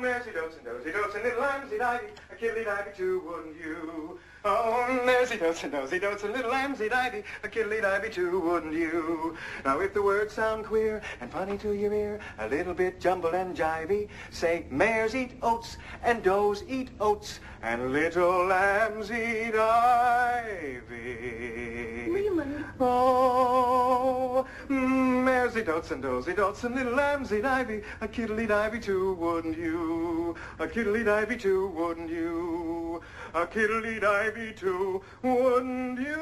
mercy dotes and dozy dotes and little lambsy divey, a kiddly divey too, wouldn't you? Oh, mercy dotes and dozy dotes and little lambsy divey, a kiddly divey too, wouldn't you? Now if the words sound queer and funny to your ear, a little bit jumbled and jivey, say mares eat oats and does eat oats and little lambs eat ivy. Oh, mm, maresy dotes and dozy dotes and little lambs eat ivy, a kiddly divey too, wouldn't you? A kiddly divey too, wouldn't you? A kiddly divey too, wouldn't you?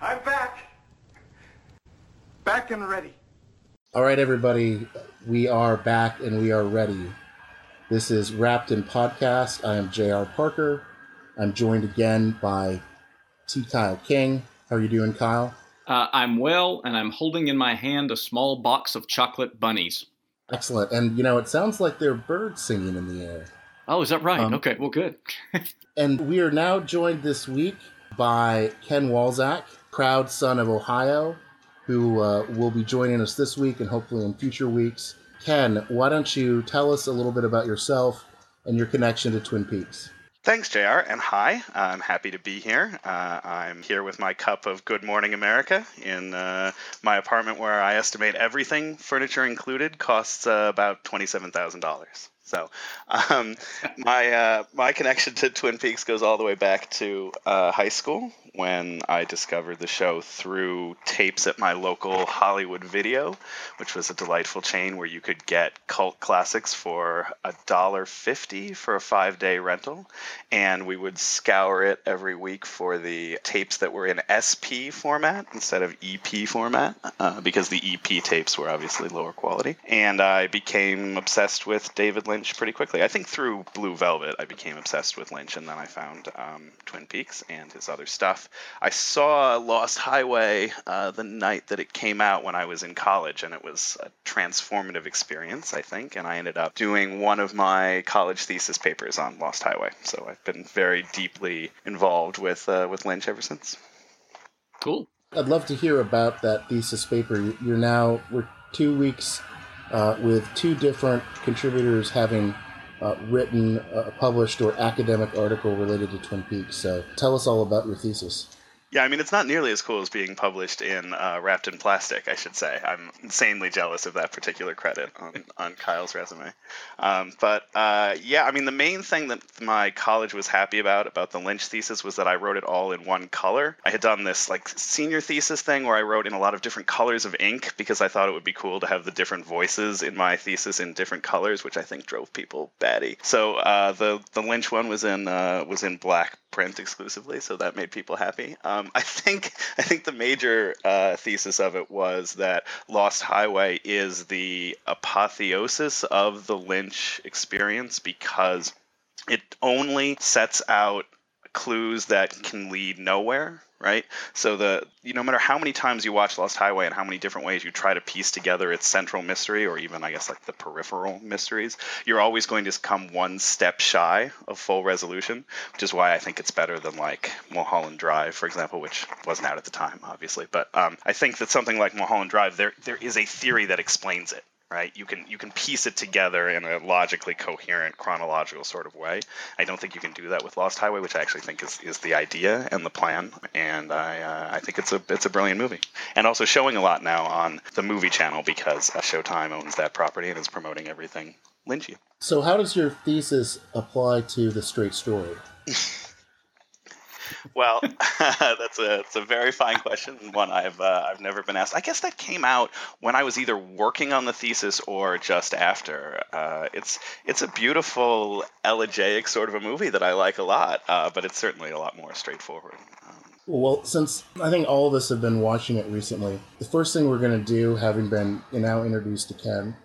I'm back. Back and ready. All right, everybody, we are back and we are ready. This is Wrapped in Podcast. I am J.R. Parker. I'm joined again by T. Kyle King. How are you doing, Kyle? Uh, I'm well, and I'm holding in my hand a small box of chocolate bunnies. Excellent. And, you know, it sounds like there are birds singing in the air. Oh, is that right? Um, okay, well, good. And we are now joined this week by Ken Walczak, proud son of Ohio, who uh, will be joining us this week and hopefully in future weeks. Ken, why don't you tell us a little bit about yourself and your connection to Twin Peaks? Thanks, JR, and hi. I'm happy to be here. Uh, I'm here with my cup of Good Morning America in uh, my apartment where I estimate everything, furniture included, costs uh, about $27,000. So, um, my uh, my connection to Twin Peaks goes all the way back to uh, high school when I discovered the show through tapes at my local Hollywood Video, which was a delightful chain where you could get cult classics for a dollar fifty for a five day rental, and we would scour it every week for the tapes that were in SP format instead of EP format uh, because the EP tapes were obviously lower quality, and I became obsessed with David Lynch pretty quickly. I think through Blue Velvet, I became obsessed with Lynch, and then I found um, Twin Peaks and his other stuff. I saw Lost Highway uh, the night that it came out when I was in college, and it was a transformative experience, I think. And I ended up doing one of my college thesis papers on Lost Highway. So I've been very deeply involved with uh, with Lynch ever since. cool. I'd love to hear about that thesis paper. You're now, we're two weeks uh, with two different contributors having uh, written, a published, or academic article related to Twin Peaks. So tell us all about your thesis. Yeah, I mean, it's not nearly as cool as being published in uh, Wrapped in Plastic, I should say. I'm insanely jealous of that particular credit on, on Kyle's resume. Um, but uh, yeah, I mean, the main thing that my college was happy about, about the Lynch thesis, was that I wrote it all in one color. I had done this like senior thesis thing where I wrote in a lot of different colors of ink because I thought it would be cool to have the different voices in my thesis in different colors, which I think drove people batty. So uh, the the Lynch one was in uh, was in black print exclusively, so that made people happy. Um, I think I think the major uh, thesis of it was that Lost Highway is the apotheosis of the Lynch experience because it only sets out clues that can lead nowhere right? So the you know, no matter how many times you watch lost highway and how many different ways you try to piece together its central mystery or even i guess like the peripheral mysteries you're always going to come one step shy of full resolution which is why i think it's better than like mulholland drive for example which wasn't out at the time obviously. But um, i think that something like mulholland drive there there is a theory that explains it right? You can you can piece it together in a logically coherent chronological sort of way. I don't think you can do that with lost highway which i actually think is, is the idea and the plan. And i uh, i think it's a it's a brilliant movie. And also showing a lot now on the movie channel because uh, showtime owns that property and is promoting everything. Lynchy So, how does your thesis apply to the straight story? Well, that's a that's a very fine question, one I've uh, I've never been asked. I guess that came out when I was either working on the thesis or just after. Uh, it's it's a beautiful elegiac sort of a movie that I like a lot, uh, but it's certainly a lot more straightforward. Um, Well, since I think all of us have been watching it recently, the first thing we're going to do, having been now introduced to Ken,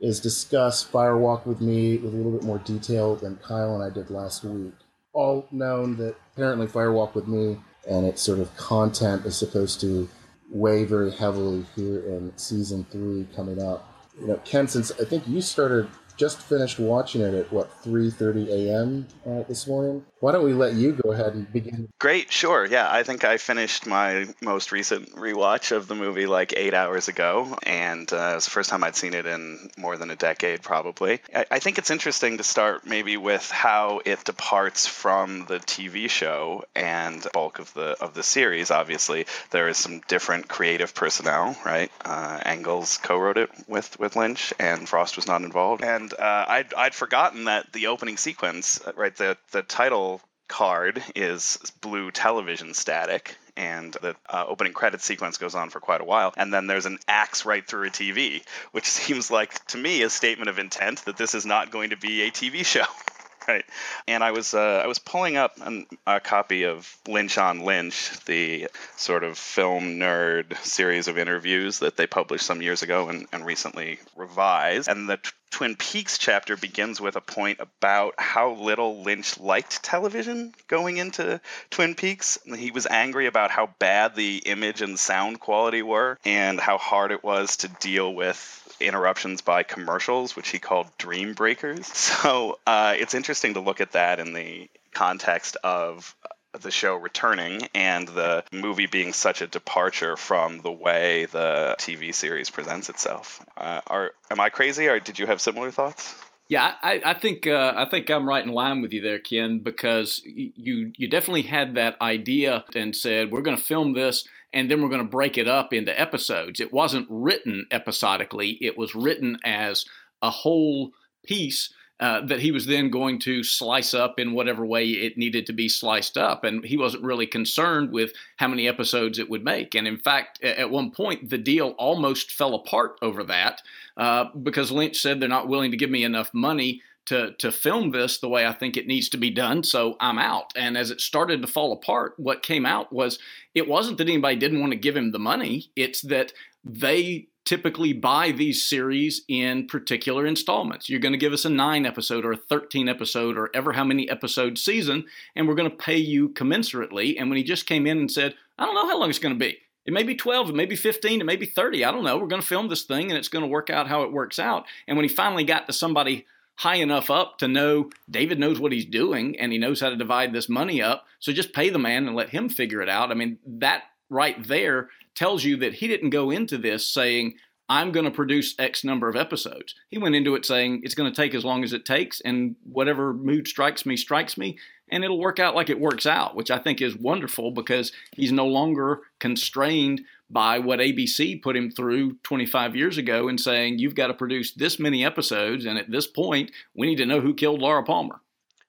is discuss Firewalk with me with a little bit more detail than Kyle and I did last week. All known that apparently Firewalk with me and its sort of content is supposed to weigh very heavily here in season three coming up. You know, Ken, since I think you started just finished watching it at what 3:30 a.m. Uh, this morning. Why don't we let you go ahead and begin? Great, sure. Yeah, I think I finished my most recent rewatch of the movie like eight hours ago, and uh, it was the first time I'd seen it in more than a decade, probably. I, I think it's interesting to start maybe with how it departs from the TV show and bulk of the of the series. Obviously, there is some different creative personnel, right? Uh, Engels co-wrote it with with Lynch, and Frost was not involved. And uh, I'd I'd forgotten that the opening sequence, right? The the title card is blue television static and the uh, opening credit sequence goes on for quite a while and then there's an axe right through a tv which seems like to me a statement of intent that this is not going to be a tv show right and i was uh, i was pulling up an, a copy of lynch on lynch the sort of film nerd series of interviews that they published some years ago and, and recently revised and the Twin Peaks chapter begins with a point about how little Lynch liked television going into Twin Peaks. He was angry about how bad the image and sound quality were and how hard it was to deal with interruptions by commercials, which he called dream breakers. So uh, it's interesting to look at that in the context of the show returning and the movie being such a departure from the way the TV series presents itself. Uh, are am I crazy, or did you have similar thoughts? Yeah, I, I think uh, I think I'm right in line with you there, Ken, because you you definitely had that idea and said we're going to film this and then we're going to break it up into episodes. It wasn't written episodically; it was written as a whole piece uh, that he was then going to slice up in whatever way it needed to be sliced up. And he wasn't really concerned with how many episodes it would make. And in fact, at one point, the deal almost fell apart over that uh, because Lynch said they're not willing to give me enough money to, to film this the way I think it needs to be done, so I'm out. And as it started to fall apart, what came out was it wasn't that anybody didn't want to give him the money, it's that they typically buy these series in particular installments. You're going to give us a nine episode or a 13 episode or ever how many episode season, and we're going to pay you commensurately. And when he just came in and said, I don't know how long it's going to be. It may be 12, it may be 15, it may be 30. I don't know. We're going to film this thing and it's going to work out how it works out. And when he finally got to somebody high enough up to know David knows what he's doing and he knows how to divide this money up, so just pay the man and let him figure it out. I mean, that right there tells you that he didn't go into this saying, I'm going to produce X number of episodes. He went into it saying it's going to take as long as it takes, and whatever mood strikes me, strikes me, and it'll work out like it works out, which I think is wonderful because he's no longer constrained by what ABC put him through 25 years ago and saying, you've got to produce this many episodes, and at this point, we need to know who killed Laura Palmer.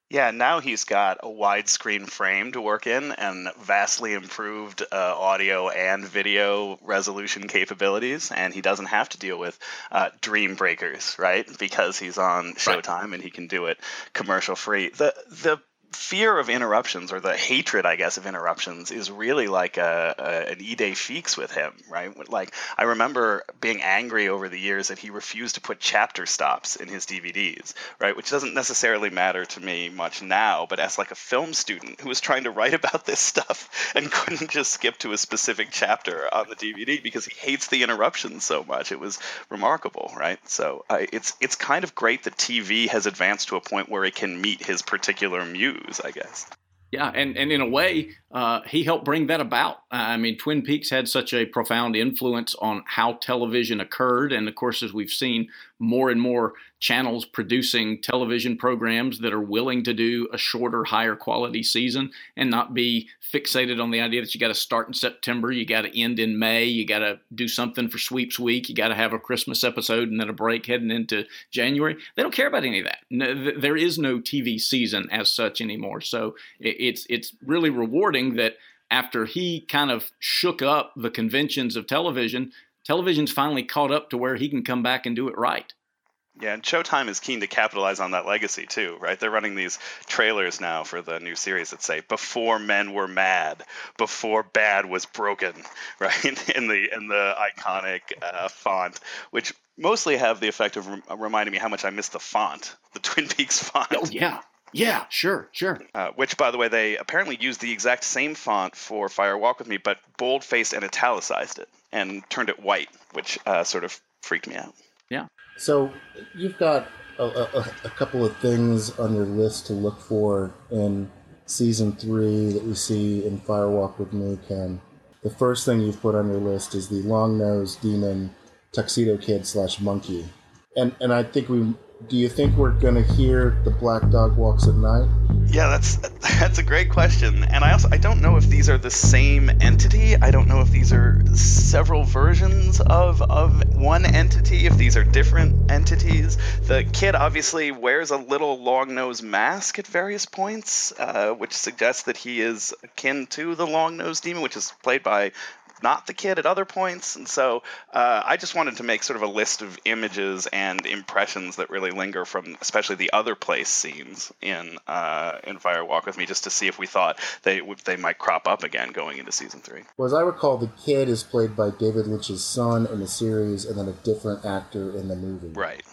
Yeah, now he's got a widescreen frame to work in and vastly improved uh, audio and video resolution capabilities, and he doesn't have to deal with uh, dream breakers, right? Because he's on Showtime right. and he can do it commercial free. The the fear of interruptions or the hatred i guess of interruptions is really like a, a, an idée fixe with him right? Like i remember being angry over the years that he refused to put chapter stops in his dvds right? Which doesn't necessarily matter to me much now but as like a film student who was trying to write about this stuff and couldn't just skip to a specific chapter on the dvd because he hates the interruptions so much it was remarkable right? So uh, it's it's kind of great that tv has advanced to a point where it can meet his particular muse I guess. Yeah, and, and in a way, uh, he helped bring that about. I mean, Twin Peaks had such a profound influence on how television occurred. And of course, as we've seen more and more channels producing television programs that are willing to do a shorter, higher quality season and not be fixated on the idea that you got to start in September, you got to end in May, you got to do something for sweeps week, you got to have a Christmas episode and then a break heading into January. They don't care about any of that. No, there is no TV season as such anymore. So it's it's really rewarding that after he kind of shook up the conventions of television, television's finally caught up to where he can come back and do it right. Yeah, and Showtime is keen to capitalize on that legacy too, right? They're running these trailers now for the new series that say "Before men were mad, before bad was broken," right? In the in the iconic uh, font, which mostly have the effect of reminding me how much I miss the font, the Twin Peaks font. Oh yeah, yeah, sure, sure. Uh, which, by the way, they apparently used the exact same font for Fire Walk with Me, but bold faced and italicized it and turned it white, which uh, sort of freaked me out. Yeah. So you've got a, a, a couple of things on your list to look for in season three that we see in Fire Walk with Me, Ken. The first thing you've put on your list is the long-nosed demon tuxedo kid slash monkey, and and I think we. Do you think we're gonna hear the black dog walks at night? Yeah, that's that's a great question, and I also I don't know if these are the same entity. I don't know if these are several versions of of one entity. If these are different entities. The kid obviously wears a little long nose mask at various points, uh, which suggests that he is akin to the long nose demon, which is played by not the kid at other points. And so uh, I just wanted to make sort of a list of images and impressions that really linger from, especially the other place scenes in uh, in Fire Walk with Me, just to see if we thought they they might crop up again going into season three. Well, as I recall, the kid is played by David Lynch's son in the series, and then a different actor in the movie. Right.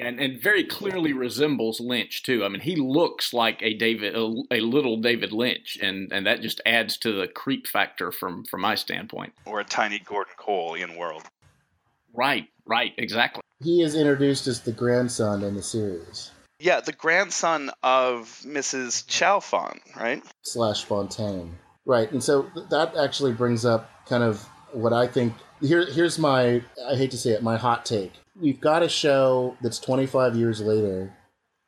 Yeah, and, and very clearly resembles Lynch too. I mean, he looks like a David, a, a, little David Lynch, and and that just adds to the creep factor from from my standpoint. Or a tiny Gordon Cole in World. Right, right, exactly. He is introduced as the grandson in the series. Yeah, the grandson of Mrs. Chalfont, right? Slash Fontaine. Right, and so that actually brings up kind of what I think. Here, here's my, I hate to say it, my hot take we've got a show that's 25 years later,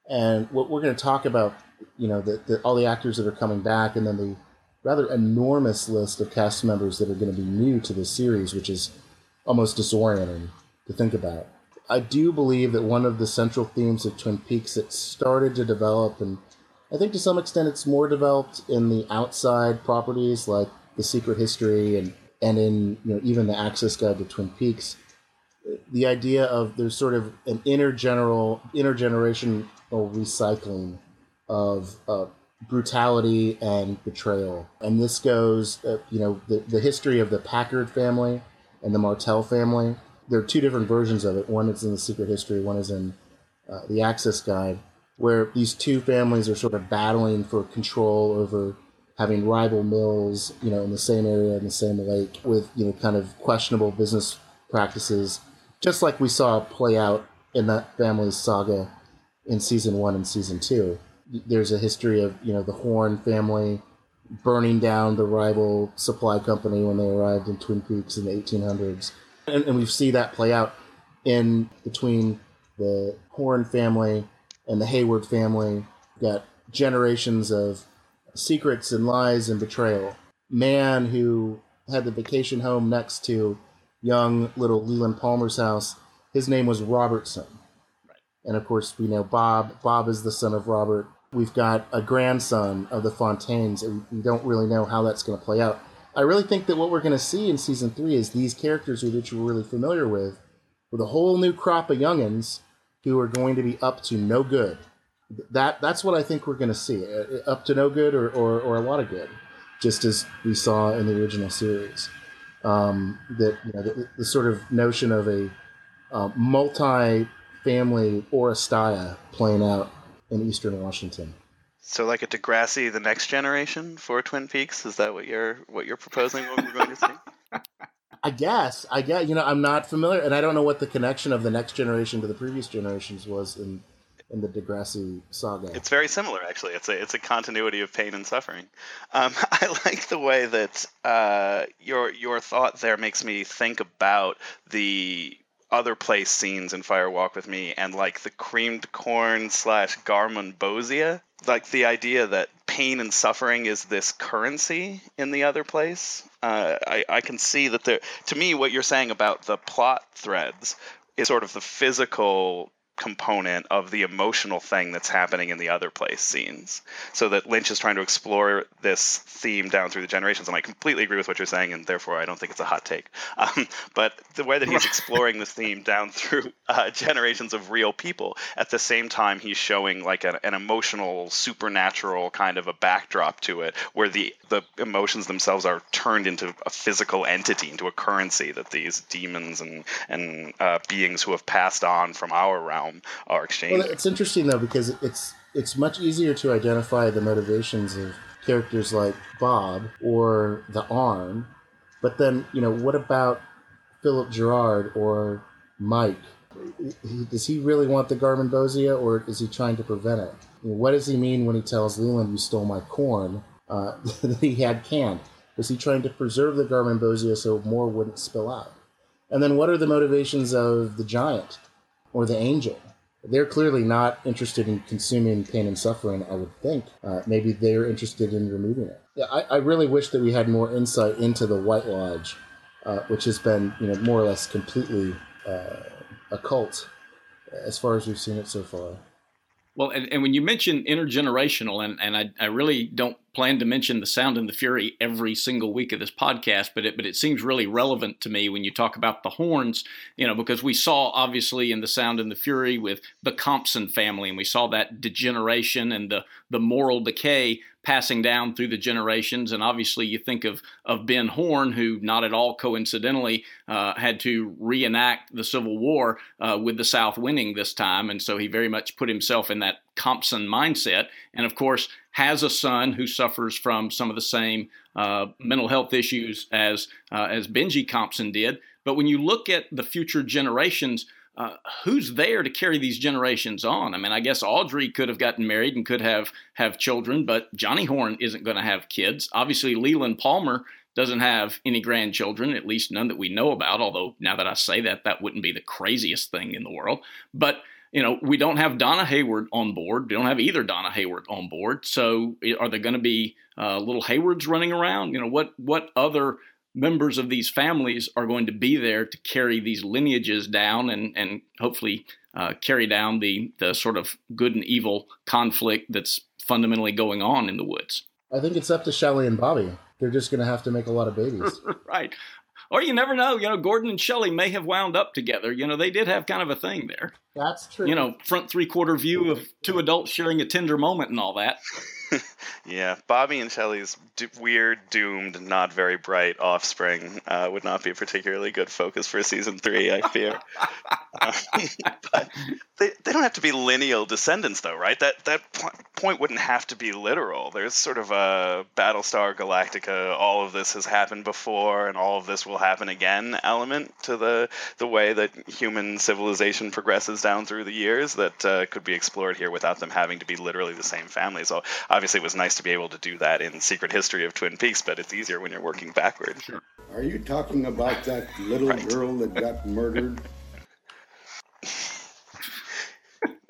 and what we're going to talk about, you know, the, the, all the actors that are coming back, and then the rather enormous list of cast members that are going to be new to the series, which is almost disorienting to think about. I do believe that one of the central themes of Twin Peaks that started to develop, and I think to some extent it's more developed in the outside properties like The Secret History and, and in you know even the Access Guide to Twin Peaks, the idea of there's sort of an intergeneral intergenerational recycling of uh, brutality and betrayal, and this goes, uh, you know, the the history of the Packard family and the Martell family. There are two different versions of it. One is in the Secret History. One is in uh, the Access Guide, where these two families are sort of battling for control over having rival mills, you know, in the same area in the same lake, with you know, kind of questionable business practices just like we saw play out in that family's saga in season one and season two. There's a history of you know the Horne family burning down the rival supply company when they arrived in Twin Peaks in the 1800s, and, and we see that play out in between the Horne family and the Hayward family. We've got generations of secrets and lies and betrayal. Man who had the vacation home next to young little Leland Palmer's house, his name was Robertson. Right. And of course, we know Bob. Bob is the son of Robert. We've got a grandson of the Fontaines, and we don't really know how that's going to play out. I really think that what we're going to see in season three is these characters which we're really familiar with, with a whole new crop of youngins who are going to be up to no good. That that's what I think we're going to see, uh, up to no good or, or, or a lot of good, just as we saw in the original series um, that you know, the, the, sort of notion of a uh, multi-family Oresteia playing out in Eastern Washington. So, like a Degrassi, the next generation for Twin Peaks, is that what you're what you're proposing? What we're going to see? I guess. I guess. You know, I'm not familiar, and I don't know what the connection of the next generation to the previous generations was in in the Degrassi saga. It's very similar, actually. It's a it's a continuity of pain and suffering. Um, I like the way that uh, your your thought there makes me think about the other place scenes in Fire Walk with Me and like the creamed corn slash garmonbozia. Like the idea that pain and suffering is this currency in the other place. Uh, I, I can see that there, to me, what you're saying about the plot threads is sort of the physical component of the emotional thing that's happening in the other place scenes. So that Lynch is trying to explore this theme down through the generations. And I completely agree with what you're saying, and therefore I don't think it's a hot take. Um, but the way that he's exploring this theme down through uh, generations of real people, at the same time he's showing like an, an emotional, supernatural kind of a backdrop to it, where the the emotions themselves are turned into a physical entity, into a currency that these demons and and uh, beings who have passed on from our realm realm are exchanging. Well, it's interesting though because it's it's much easier to identify the motivations of characters like Bob or the Arm, but then you know what about Philip Gerard or Mike? does he really want the Garmonbozia, or is he trying to prevent it? what does he mean when he tells Leland, "You stole my corn"? Uh, that he had canned. Was he trying to preserve the Garmonbozia so more wouldn't spill out? And then, what are the motivations of the giant or the angel? They're clearly not interested in consuming pain and suffering. I would think uh, maybe they're interested in removing it. Yeah, I, I, really wish that we had more insight into the White Lodge, uh, which has been, you know, more or less completely uh, a cult as far as we've seen it so far. Well, and, and when you mention intergenerational, and, and I, I really don't plan to mention the sound and the fury every single week of this podcast, but it but it seems really relevant to me when you talk about the Hornes, you know, because we saw obviously in the sound and the fury with the Compson family, and we saw that degeneration and the the moral decay passing down through the generations. And obviously, you think of of Ben Horne, who not at all coincidentally uh, had to reenact the Civil War uh, with the South winning this time, and so he very much put himself in that Compson mindset. And of course, has a son who suffers from some of the same uh, mental health issues as uh, as Benjy Compson did. But when you look at the future generations, uh, who's there to carry these generations on? I mean, I guess Audrey could have gotten married and could have have children, but Johnny Horne isn't going to have kids. Obviously, Leland Palmer doesn't have any grandchildren, at least none that we know about. Although now that I say that, that wouldn't be the craziest thing in the world. But you know, we don't have Donna Hayward on board. We don't have either Donna Hayward on board. So, are there going to be uh, little Haywards running around? You know, what what other members of these families are going to be there to carry these lineages down and and hopefully uh, carry down the the sort of good and evil conflict that's fundamentally going on in the woods? I think it's up to Shelley and Bobby. They're just going to have to make a lot of babies. right. Or you never know. You know, Gordon and Shelley may have wound up together. You know, they did have kind of a thing there. That's true. You know, front three quarter view of two adults sharing a tender moment and all that. yeah, Bobby and Shelley's d- weird, doomed, not very bright offspring uh, would not be a particularly good focus for season three, I fear. but they, they don't have to be lineal descendants, though, right? That that point wouldn't have to be literal. There's sort of a Battlestar Galactica, all of this has happened before, and all of this will happen again element to the the way that human civilization progresses down through the years that uh, could be explored here without them having to be literally the same family. So obviously, it was nice to be able to do that in Secret History of Twin Peaks, but it's easier when you're working backward. Sure. Are you talking about that little right. girl that got murdered?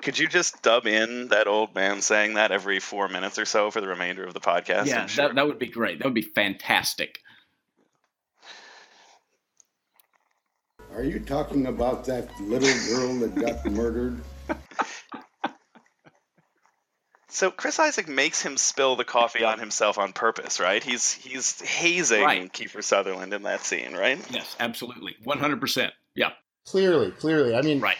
Could you just dub in that old man saying that every four minutes or so for the remainder of the podcast? Yeah, sure. that, that would be great. That would be fantastic. Are you talking about that little girl that got murdered? So Chris Isaak makes him spill the coffee on himself on purpose, right? He's he's hazing right. Kiefer Sutherland in that scene, right? Yes, absolutely, one hundred percent. Yeah, clearly, clearly. I mean, right.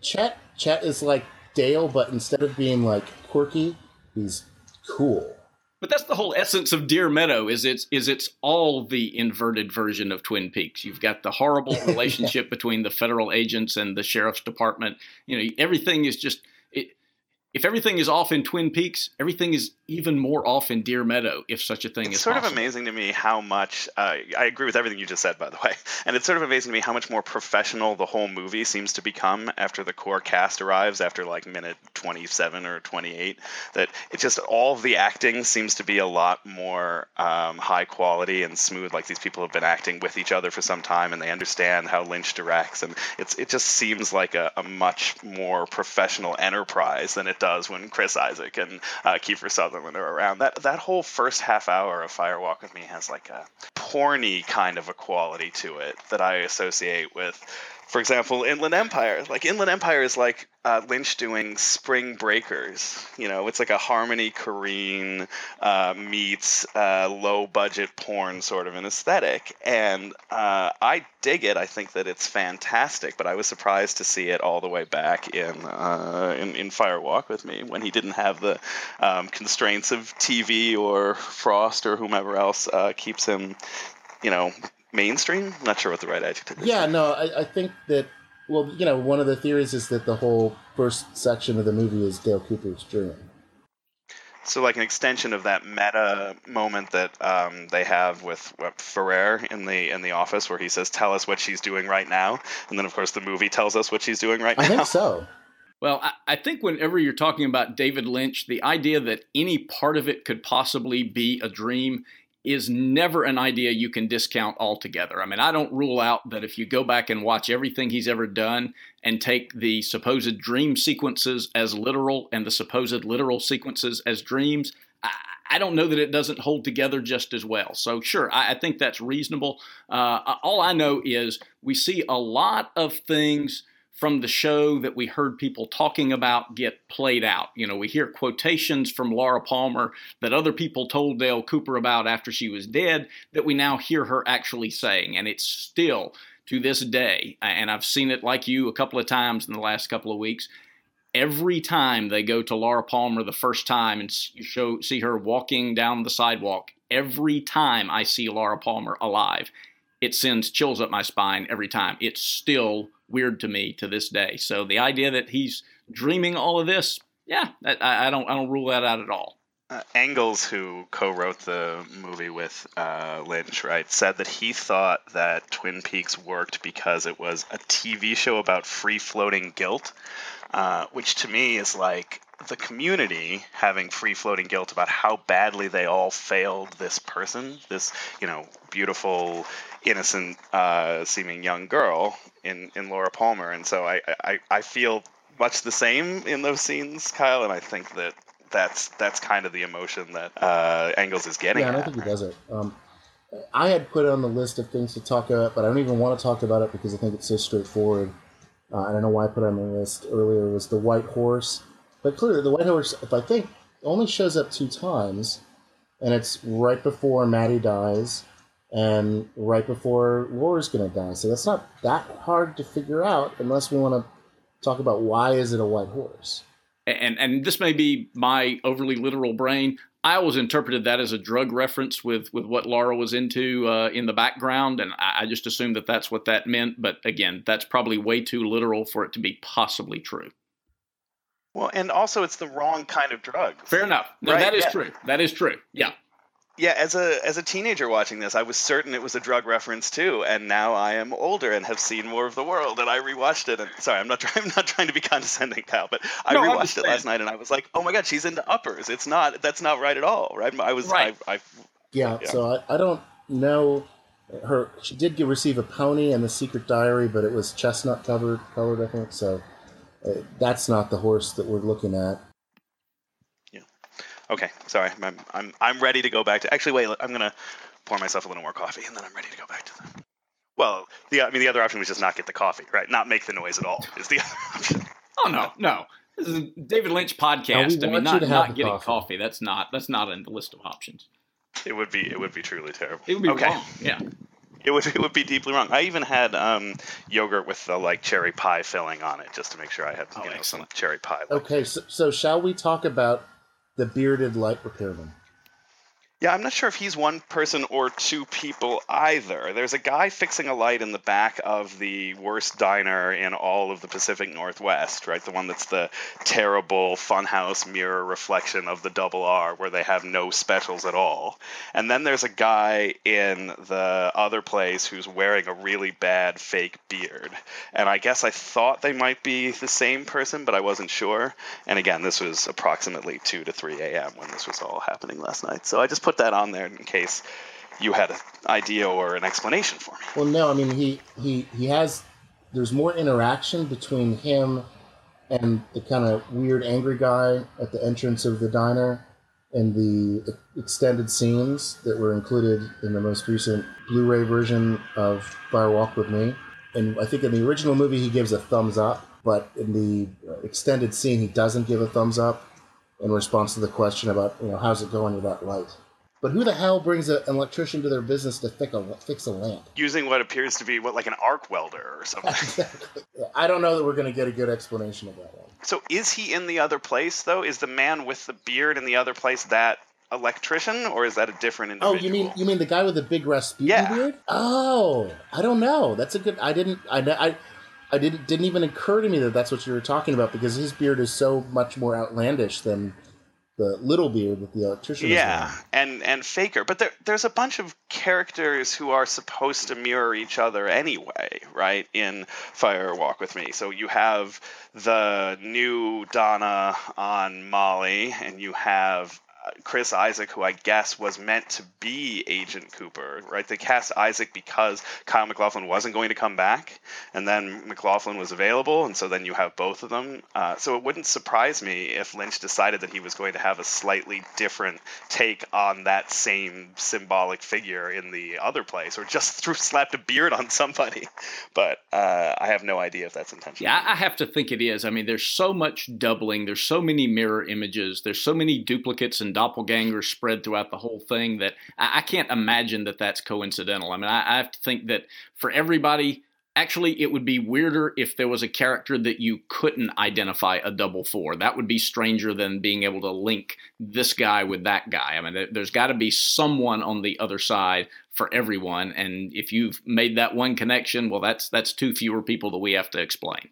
Chet Chet is like Dale, but instead of being like quirky, he's cool. But that's the whole essence of Deer Meadow is it's is it's all the inverted version of Twin Peaks. You've got the horrible relationship between the federal agents and the sheriff's department. You know, everything is just if everything is off in Twin Peaks, everything is even more off in Deer Meadow, if such a thing it's is sort possible. of amazing to me how much uh, I agree with everything you just said, by the way, and it's sort of amazing to me how much more professional the whole movie seems to become after the core cast arrives, after like minute 27 or 28. That it just all the acting seems to be a lot more um, high quality and smooth. Like these people have been acting with each other for some time, and they understand how Lynch directs, and it's it just seems like a, a much more professional enterprise than it does when Chris Isaak and uh, Kiefer Sutherland are around. That that whole first half hour of Fire Walk with Me has like a porny kind of a quality to it that I associate with for example, Inland Empire. Like Inland Empire is like uh, Lynch doing Spring Breakers. You know, it's like a Harmony Korine uh, meets uh, low budget porn sort of an aesthetic, and uh, I dig it. I think that it's fantastic. But I was surprised to see it all the way back in uh, in, in Fire Walk with Me when he didn't have the um, constraints of TV or Frost or whomever else uh, keeps him you know, mainstream. Not sure what the right adjective is. Yeah, no, I, I think that. Well, you know, one of the theories is that the whole first section of the movie is Dale Cooper's dream. So, like an extension of that meta moment that um, they have with what, Ferrer in the in the office, where he says, "Tell us what she's doing right now," and then of course the movie tells us what she's doing right I now. I think so. Well, I, I think whenever you're talking about David Lynch, the idea that any part of it could possibly be a dream is never an idea you can discount altogether. I mean, I don't rule out that if you go back and watch everything he's ever done and take the supposed dream sequences as literal and the supposed literal sequences as dreams, I, I don't know that it doesn't hold together just as well. So, sure, I, I think that's reasonable. Uh, all I know is we see a lot of things from the show that we heard people talking about get played out. You know, we hear quotations from Laura Palmer that other people told Dale Cooper about after she was dead that we now hear her actually saying. And it's still to this day, and I've seen it like you a couple of times in the last couple of weeks. Every time they go to Laura Palmer the first time and show see her walking down the sidewalk, every time I see Laura Palmer alive, it sends chills up my spine every time. It's still weird to me to this day. So the idea that he's dreaming all of this, yeah, I, I don't I don't rule that out at all. Uh, Engels, who co-wrote the movie with uh, Lynch, right, said that he thought that Twin Peaks worked because it was a TV show about free-floating guilt, uh, which to me is like the community having free-floating guilt about how badly they all failed this person, this you know beautiful, innocent, uh, seeming young girl in in Laura Palmer, and so I, I I feel much the same in those scenes, Kyle, and I think that that's that's kind of the emotion that uh, Engels is getting. Yeah, I at. think he does it. Um, I had put it on the list of things to talk about, but I don't even want to talk about it because I think it's so straightforward. Uh, I don't know why I put it on the list earlier. Was the white horse, but clearly the white horse, if I think, only shows up two times, and it's right before Maddy dies, and right before Laura's gonna die. So that's not that hard to figure out, unless we want to talk about why is it a white horse. And and this may be my overly literal brain. I always interpreted that as a drug reference with, with what Laura was into uh, in the background, and I, I just assumed that that's what that meant. But again, that's probably way too literal for it to be possibly true. Well, and also it's the wrong kind of drug. Fair enough. No, Right, that is yeah. true. That is true. Yeah. Yeah, as a as a teenager watching this, I was certain it was a drug reference too, and now I am older and have seen more of the world, and I rewatched it. And sorry, I'm not trying I'm not trying to be condescending, Kyle, but I No, I rewatched it last night, and I was like, oh my god, she's into uppers. It's not that's not right at all, right? I was Right. I, I Yeah, Yeah. so I, I don't know her. She did get, receive a pony and the secret diary, but it was chestnut covered, colored, I think. So uh, that's not the horse that we're looking at. Okay, sorry. I'm, I'm I'm ready to go back to. Actually, wait. I'm gonna pour myself a little more coffee, and then I'm ready to go back to the. Well, the I mean, the other option was just not get the coffee, right? Not make the noise at all is the other option. Oh no, no. This is a David Lynch podcast. No, I mean, not not getting coffee. coffee. That's not that's not in the list of options. It would be it would be truly terrible. It would be okay. wrong. Yeah. It would it would be deeply wrong. I even had um, yogurt with the like cherry pie filling on it, just to make sure I had Oh, you know some cherry pie. Okay, so, so shall we talk about the bearded light repairman? Yeah, I'm not sure if he's one person or two people either. There's a guy fixing a light in the back of the worst diner in all of the Pacific Northwest, right? The one that's the terrible funhouse mirror reflection of the double R where they have no specials at all. And then there's a guy in the other place who's wearing a really bad fake beard. And I guess I thought they might be the same person, but I wasn't sure. And again, this was approximately 2 to 3 a.m. when this was all happening last night. So I just put that on there in case you had an idea or an explanation for me. Well, no, I mean he he he has. There's more interaction between him and the kind of weird angry guy at the entrance of the diner, and the extended scenes that were included in the most recent Blu-ray version of Fire Walk with Me. And I think in the original movie he gives a thumbs up, but in the extended scene he doesn't give a thumbs up in response to the question about you know how's it going with that light. But who the hell brings a, an electrician to their business to fix a, fix a lamp? Using what appears to be what like an arc welder or something. Exactly. I don't know that we're going to get a good explanation of that one. so is he in the other place though? Is the man with the beard in the other place that electrician or is that a different individual? Oh, you mean you mean the guy with the big Rasputin Yeah. beard? Oh, I don't know. That's a good. I didn't. I I, I didn't didn't even occur to me that that's what you were talking about because his beard is so much more outlandish than the little beard with the electrician. Yeah, and and Faker, but there there's a bunch of characters who are supposed to mirror each other anyway, right? In Fire Walk with Me, so you have the new Donna on Molly, and you have Chris Isaak, who I guess was meant to be Agent Cooper, right? They cast Isaak because Kyle MacLachlan wasn't going to come back, and then MacLachlan was available, and so then you have both of them. Uh, so it wouldn't surprise me if Lynch decided that he was going to have a slightly different take on that same symbolic figure in the other place, or just threw slapped a beard on somebody. But uh, I have no idea if that's intentional. Yeah, I have to think it is. I mean, there's so much doubling, there's so many mirror images, there's so many duplicates and doppelgangers spread throughout the whole thing that I, I can't imagine that that's coincidental. I mean, I, I have to think that for everybody, actually, it would be weirder if there was a character that you couldn't identify a double for. That would be stranger than being able to link this guy with that guy. I mean, there, there's got to be someone on the other side for everyone, and if you've made that one connection, well, that's that's two fewer people that we have to explain.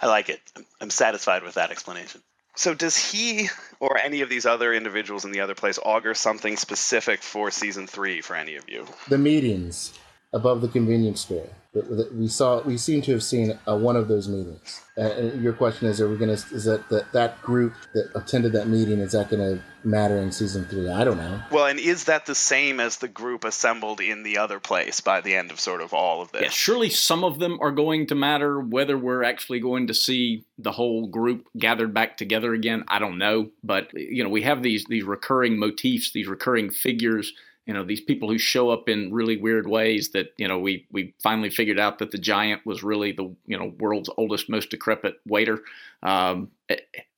I like it. I'm satisfied with that explanation. So, does he or any of these other individuals in the other place augur something specific for season three for any of you? The meetings above the convenience store. that- that We saw. We seem to have seen uh, one of those meetings. Uh, and your question is: Are we going to? Is that that that group that attended that meeting? Is that going to matter in season three? I don't know. Well, and is that the same as the group assembled in the other place by the end of sort of all of this? Yeah, surely some of them are going to matter. Whether we're actually going to see the whole group gathered back together again, I don't know. But you know, we have these these recurring motifs, these recurring figures. You know, these people who show up in really weird ways. That you know, we we finally figured out that the giant was really the you know world's oldest, most decrepit waiter. Um,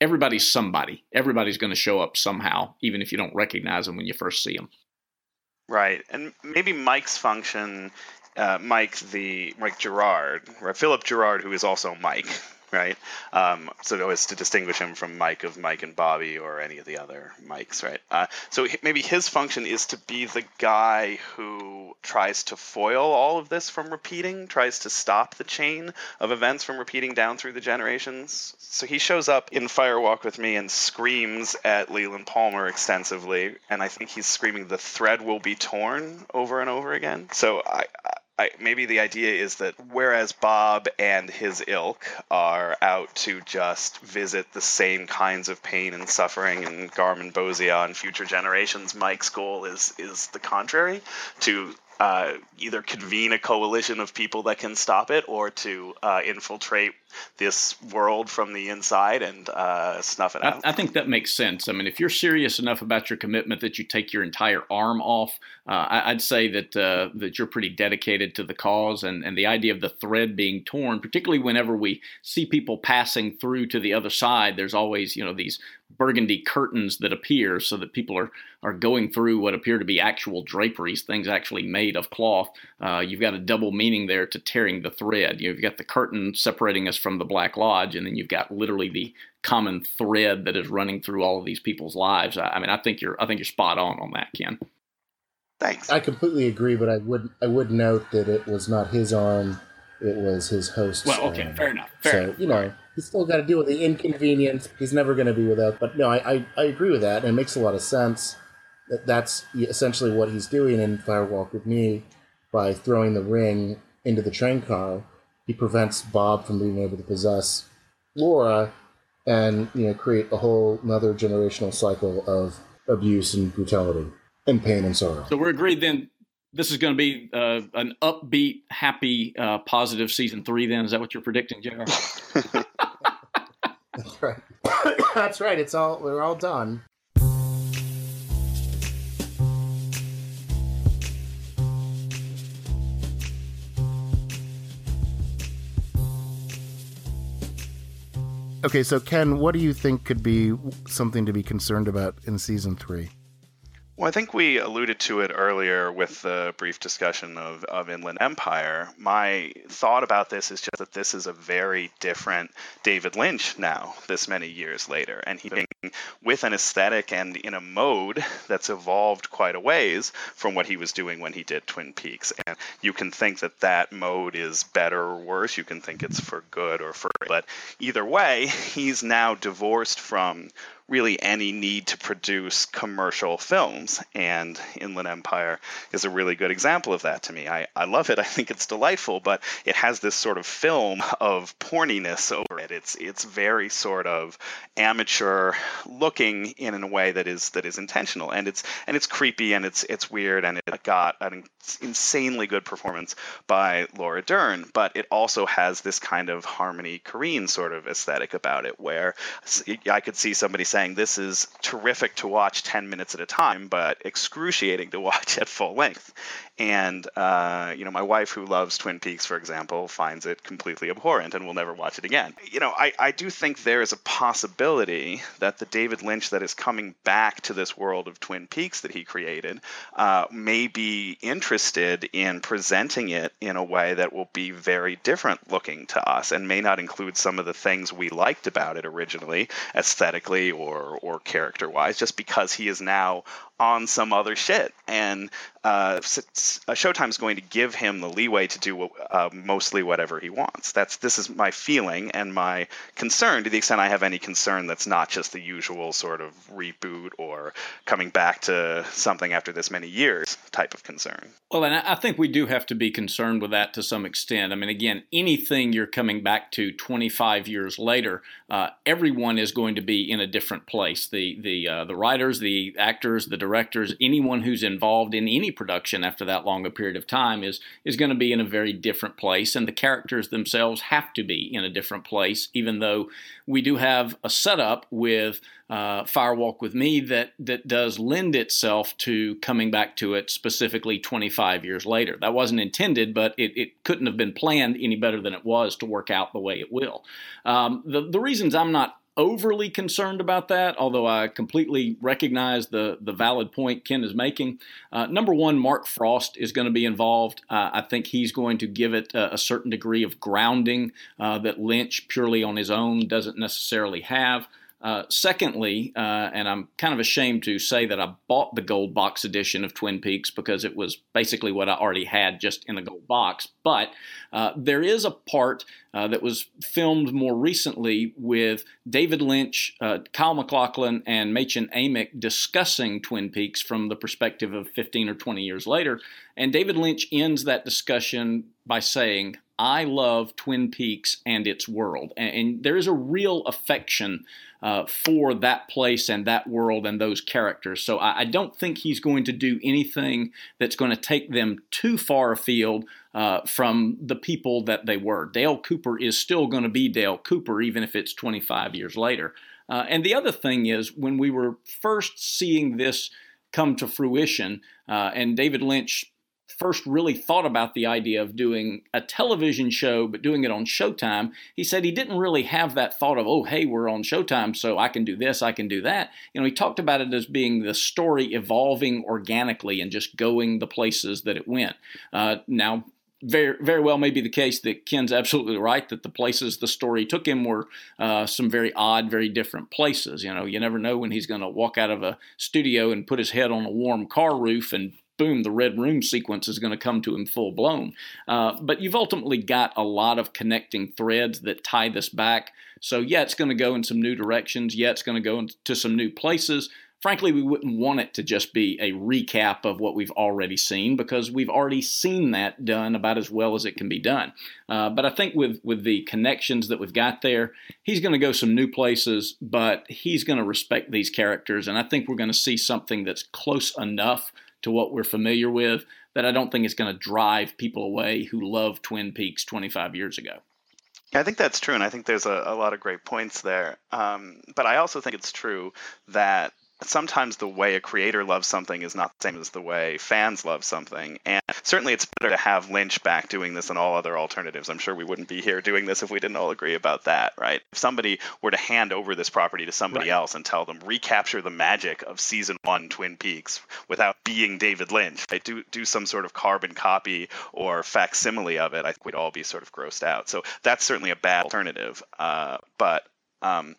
everybody's somebody. Everybody's going to show up somehow, even if you don't recognize them when you first see them. Right, and maybe Mike's function, uh, Mike the Mike Gerard, right? Philip Gerard, who is also Mike, right? Um, so as to distinguish him from Mike of Mike and Bobby or any of the other Mikes, right? Uh, so maybe his function is to be the guy who tries to foil all of this from repeating, tries to stop the chain of events from repeating down through the generations. So he shows up in Firewalk with Me and screams at Leland Palmer extensively, and I think he's screaming, "The thread will be torn" over and over again. So I. I, maybe the idea is that whereas Bob and his ilk are out to just visit the same kinds of pain and suffering in Garmonbozia and future generations, Mike's goal is is the contrary to uh, either convene a coalition of people that can stop it or to uh, infiltrate this world from the inside and uh, snuff it I, out. I think that makes sense. I mean, if you're serious enough about your commitment that you take your entire arm off, uh, I, I'd say that uh, that you're pretty dedicated to the cause. And, and the idea of the thread being torn, particularly whenever we see people passing through to the other side, there's always you know these burgundy curtains that appear so that people are are going through what appear to be actual draperies, things actually made of cloth. Uh, you've got a double meaning there to tearing the thread. You've got the curtain separating us from the Black Lodge, and then you've got literally the common thread that is running through all of these people's lives. I, I mean, I think you're I think you're spot on on that, Ken. Thanks. I completely agree, but I would I would note that it was not his arm; it was his host's Well, okay, arm. fair enough. Fair so enough. you know he's still got to deal with the inconvenience. He's never going to be without. But no, I, I I agree with that, and it makes a lot of sense. That that's essentially what he's doing in Firewalk with Me by throwing the ring into the train car. He prevents Bob from being able to possess Laura, and you know create a whole another generational cycle of abuse and brutality and pain and sorrow. So we're agreed then. This is going to be uh, an upbeat, happy, uh, positive season three. Then is that what you're predicting, Jr.? That's right. That's right. It's all we're all done. Okay, so Ken, what do you think could be something to be concerned about in season three? Well, I think we alluded to it earlier with the brief discussion of, of Inland Empire. My thought about this is just that this is a very different David Lynch now, this many years later. And he with an aesthetic and in a mode that's evolved quite a ways from what he was doing when he did Twin Peaks. And you can think that that mode is better or worse. You can think it's for good or for. But either way, he's now divorced from really any need to produce commercial films. And Inland Empire is a really good example of that to me. I, I love it. I think it's delightful, but it has this sort of film of porniness over it. It's it's very sort of amateur looking in a way that is that is intentional and it's and it's creepy and it's it's weird and it got an insanely good performance by Laura Dern, but it also has this kind of Harmony Korine sort of aesthetic about it where I could see somebody saying this is terrific to watch 10 minutes at a time, but excruciating to watch at full length. And, uh, you know, my wife, who loves Twin Peaks, for example, finds it completely abhorrent and will never watch it again. You know, I, I do think there is a possibility that the David Lynch that is coming back to this world of Twin Peaks that he created uh, may be interested in presenting it in a way that will be very different looking to us and may not include some of the things we liked about it originally, aesthetically or, or character wise, just because he is now on some other shit. And uh, Showtime's going to give him the leeway to do uh, mostly whatever he wants. That's this is my feeling and my concern to the extent I have any concern that's not just the usual sort of reboot or coming back to something after this many years type of concern. Well, and I think we do have to be concerned with that to some extent. I mean, again, anything you're coming back to 25 years later, uh, everyone is going to be in a different place. The the uh, the writers, the actors, the directors, anyone who's involved in any production after that long a period of time is is going to be in a very different place, and the characters themselves have to be in a different place. Even though we do have a setup with uh, Firewalk with Me that that does lend itself to coming back to it specifically 25 years later. That wasn't intended, but it, it couldn't have been planned any better than it was to work out the way it will. Um, the the reasons I'm not overly concerned about that, although I completely recognize the, the valid point Ken is making. Uh, number one, Mark Frost is going to be involved. Uh, I think he's going to give it a, a certain degree of grounding uh, that Lynch, purely on his own, doesn't necessarily have. Uh, secondly, uh, and I'm kind of ashamed to say that I bought the gold box edition of Twin Peaks because it was basically what I already had just in a gold box. But uh, there is a part uh, that was filmed more recently with David Lynch, uh, Kyle MacLachlan, and Mädchen Amick discussing Twin Peaks from the perspective of 15 or 20 years later. And David Lynch ends that discussion by saying, I love Twin Peaks and its world. And, and there is a real affection uh, for that place and that world and those characters. So I, I, don't think he's going to do anything that's going to take them too far afield uh, from the people that they were. Dale Cooper is still going to be Dale Cooper, even if it's 25 years later. Uh, and the other thing is, when we were first seeing this come to fruition, uh, and David Lynch first really thought about the idea of doing a television show, but doing it on Showtime, he said he didn't really have that thought of, oh, hey, we're on Showtime, so I can do this, I can do that. You know, he talked about it as being the story evolving organically and just going the places that it went. Uh, now, very very well may be the case that Ken's absolutely right that the places the story took him were uh, some very odd, very different places. You know, you never know when he's going to walk out of a studio and put his head on a warm car roof and boom, the red room sequence is going to come to him full blown. Uh, but you've ultimately got a lot of connecting threads that tie this back. So, yeah, it's going to go in some new directions. Yeah, it's going to go into some new places. Frankly, we wouldn't want it to just be a recap of what we've already seen because we've already seen that done about as well as it can be done. Uh, but I think with, with the connections that we've got there, he's going to go some new places, but he's going to respect these characters. And I think we're going to see something that's close enough to what we're familiar with that I don't think is going to drive people away who loved Twin Peaks 25 years ago. I think that's true, and I think there's a, a lot of great points there. Um, but I also think it's true that sometimes the way a creator loves something is not the same as the way fans love something. And certainly it's better to have Lynch back doing this and all other alternatives. I'm sure we wouldn't be here doing this if we didn't all agree about that, right? If somebody were to hand over this property to somebody right. else and tell them recapture the magic of season one Twin Peaks without being David Lynch, right? do do some sort of carbon copy or facsimile of it, I think we'd all be sort of grossed out. So that's certainly a bad alternative. Uh, but um,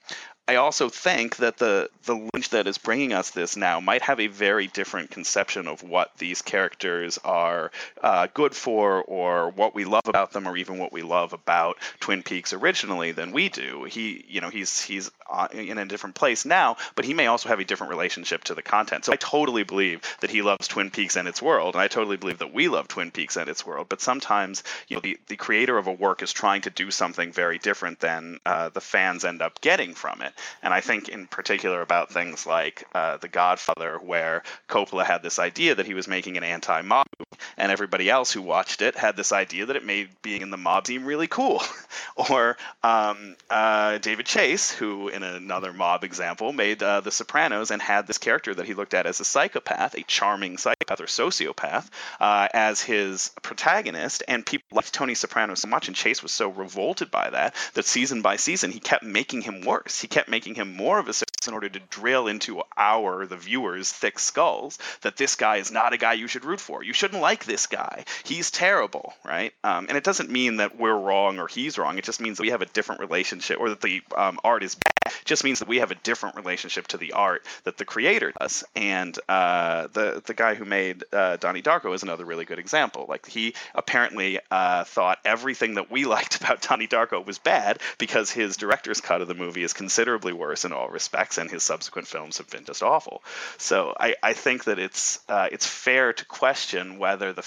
I also think that the the Lynch that is bringing us this now might have a very different conception of what these characters are uh, good for, or what we love about them, or even what we love about Twin Peaks originally than we do. He, you know, he's he's uh, in a different place now, but he may also have a different relationship to the content. So I totally believe that he loves Twin Peaks and its world, and I totally believe that we love Twin Peaks and its world. But sometimes, you know, the the creator of a work is trying to do something very different than uh, the fans end up getting from it. And I think in particular about things like uh, The Godfather, where Coppola had this idea that he was making an anti mob movie, and everybody else who watched it had this idea that it made being in the mob seem really cool. or um, uh, David Chase, who in another mob example made uh, The Sopranos and had this character that he looked at as a psychopath, a charming psychopath or sociopath, uh, as his protagonist. And people liked Tony Soprano so much, and Chase was so revolted by that that season by season he kept making him worse. He kept making him more of a in order to drill into our, the viewers, thick skulls that this guy is not a guy you should root for. You shouldn't like this guy. He's terrible, right? Um, and it doesn't mean that we're wrong or he's wrong. It just means that we have a different relationship, or that the um, art is bad. It just means that we have a different relationship to the art that the creator does. And uh, the the guy who made uh, Donnie Darko is another really good example. Like he apparently uh, thought everything that we liked about Donnie Darko was bad because his director's cut of the movie is considerably worse in all respects, and his subsequent films have been just awful. So I, I think that it's uh, it's fair to question whether the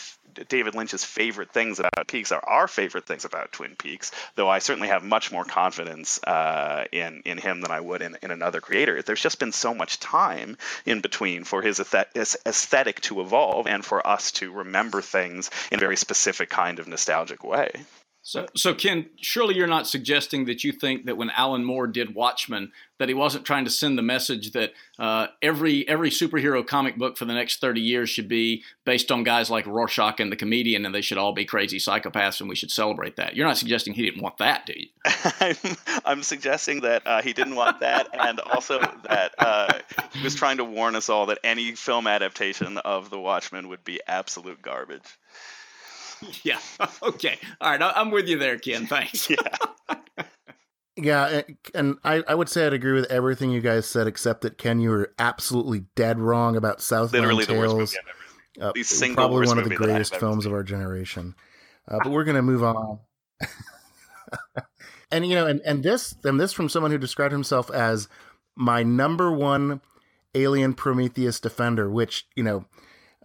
David Lynch's favorite things about Peaks are our favorite things about Twin Peaks, though I certainly have much more confidence uh, in in him than I would in, in another creator. There's just been so much time in between for his aesthetic to evolve and for us to remember things in a very specific kind of nostalgic way. So, so Ken, surely you're not suggesting that you think that when Alan Moore did Watchmen, that he wasn't trying to send the message that uh, every every superhero comic book for the next 30 years should be based on guys like Rorschach and the comedian, and they should all be crazy psychopaths, and we should celebrate that. You're not suggesting he didn't want that, do you? I'm, I'm suggesting that uh, he didn't want that, and also that uh, he was trying to warn us all that any film adaptation of The Watchmen would be absolute garbage. yeah. Okay. All right. I'm with you there, Ken. Thanks. yeah. Yeah, and I, I would say I'd agree with everything you guys said, except that Ken, you were absolutely dead wrong about Southland Literally Tales. The worst movie uh, probably one of the greatest films of our generation. Uh, but we're gonna move on. and you know, and, and this and this from someone who described himself as my number one alien Prometheus defender, which you know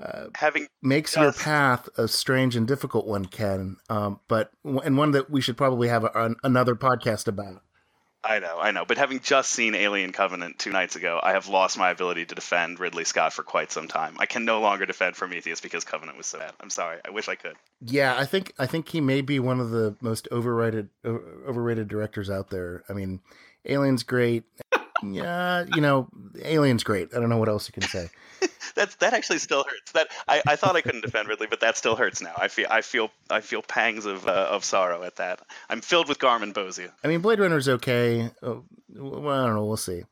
uh, having makes your path a strange and difficult one, Ken. Um, but and one that we should probably have a, another podcast about. I know, I know. But having just seen Alien Covenant two nights ago, I have lost my ability to defend Ridley Scott for quite some time. I can no longer defend Prometheus because Covenant was so bad. I'm sorry. I wish I could. Yeah, I think I think he may be one of the most overrated overrated directors out there. I mean, Alien's great. yeah, you know, Alien's great. I don't know what else you can say. That's that actually still hurts. That I, I thought I couldn't defend Ridley, but that still hurts now. I feel I feel I feel pangs of uh, of sorrow at that. I'm filled with Garmonbozia. I mean, Blade Runner's okay. Uh, well, I don't know. We'll see.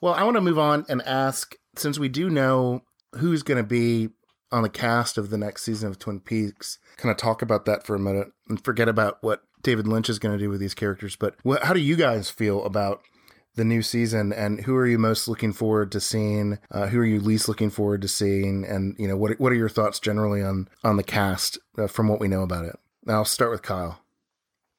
Well, I want to move on and ask since we do know who's going to be on the cast of the next season of Twin Peaks. Kind of talk about that for a minute and forget about what David Lynch is going to do with these characters. But how do you guys feel about the new season and who are you most looking forward to seeing uh, who are you least looking forward to seeing and you know what what are your thoughts generally on on the cast uh, from what we know about it now i'll start with kyle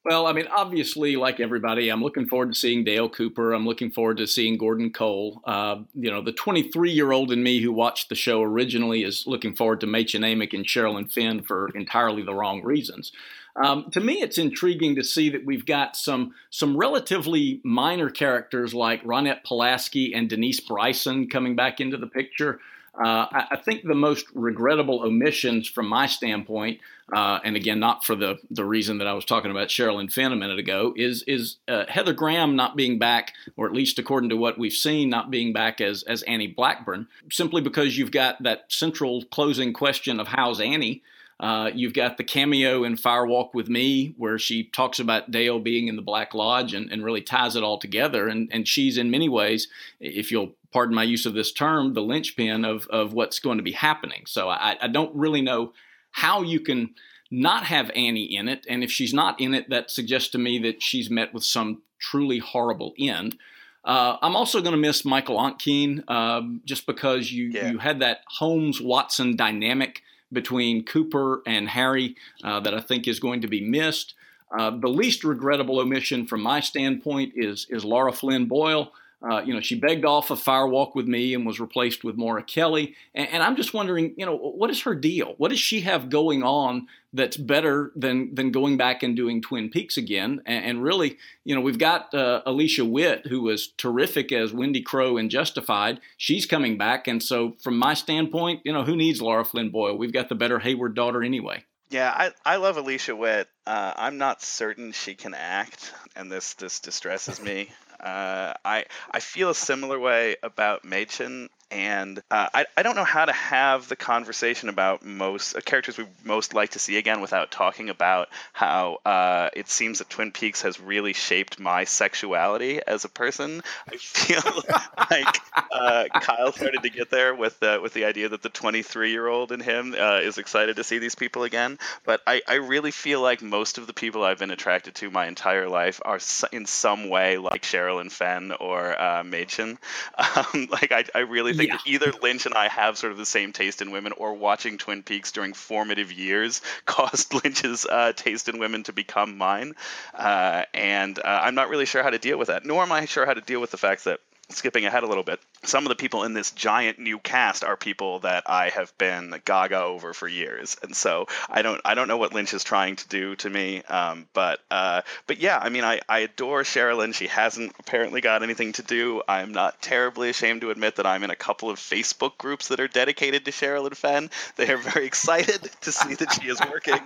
well, I mean, obviously, like everybody, I'm looking forward to seeing Dale Cooper. I'm looking forward to seeing Gordon Cole. Uh, you know, the 23 year old in me who watched the show originally is looking forward to Mädchen Amick and Sherilyn Fenn for entirely the wrong reasons. Um, to me, it's intriguing to see that we've got some some relatively minor characters like Ronette Pulaski and Denise Bryson coming back into the picture. Uh, I, I, think the most regrettable omissions from my standpoint, uh, and again, not for the, the reason that I was talking about Sherilyn Fenn a minute ago, is is uh, Heather Graham not being back, or at least according to what we've seen, not being back as as Annie Blackburn, simply because you've got that central closing question of how's Annie. Uh, you've got the cameo in Firewalk with Me, where she talks about Dale being in the Black Lodge and, and really ties it all together. And, and she's in many ways, if you'll pardon my use of this term, the linchpin of, of what's going to be happening. So I, I don't really know how you can not have Annie in it. And if she's not in it, that suggests to me that she's met with some truly horrible end. Uh, I'm also going to miss Michael Ontkean um, just because you Yeah. you had that Holmes Watson dynamic between Cooper and Harry uh, that I think is going to be missed. Uh, the least regrettable omission from my standpoint is is Lara Flynn Boyle. Uh, you know, she begged off a fire walk with me and was replaced with Moira Kelly. And, and I'm just wondering, you know, what is her deal? What does she have going on that's better than than going back and doing Twin Peaks again? And, and really, you know, we've got uh, Alicia Witt, who was terrific as Wendy Crowe in Justified. She's coming back, and so from my standpoint, you know, who needs Lara Flynn Boyle? We've got the better Hayward daughter anyway. Yeah, I, I love Alicia Witt. Uh, I'm not certain she can act, and this this distresses me. Uh, I I feel a similar way about Mädchen, and uh, I I don't know how to have the conversation about most uh, characters we most like to see again without talking about how uh, it seems that Twin Peaks has really shaped my sexuality as a person. I feel like uh, Kyle started to get there with the with the idea that the 23 year old in him uh, is excited to see these people again. But I, I really feel like most of the people I've been attracted to my entire life are in some way like Sherilyn Fenn or uh, Mädchen. Um, like I, I really think Yeah. that either Lynch and I have sort of the same taste in women, or watching Twin Peaks during formative years caused Lynch's uh, taste in women to become mine. Uh, and uh, I'm not really sure how to deal with that. Nor am I sure how to deal with the fact that skipping ahead a little bit, some of the people in this giant new cast are people that I have been gaga over for years, and so I don't I don't know what Lynch is trying to do to me, um, but uh, but yeah, I mean I, I adore Sherilyn. She hasn't apparently got anything to do. I'm not terribly ashamed to admit that I'm in a couple of Facebook groups that are dedicated to Sherilyn Fenn. They are very excited to see that she is working.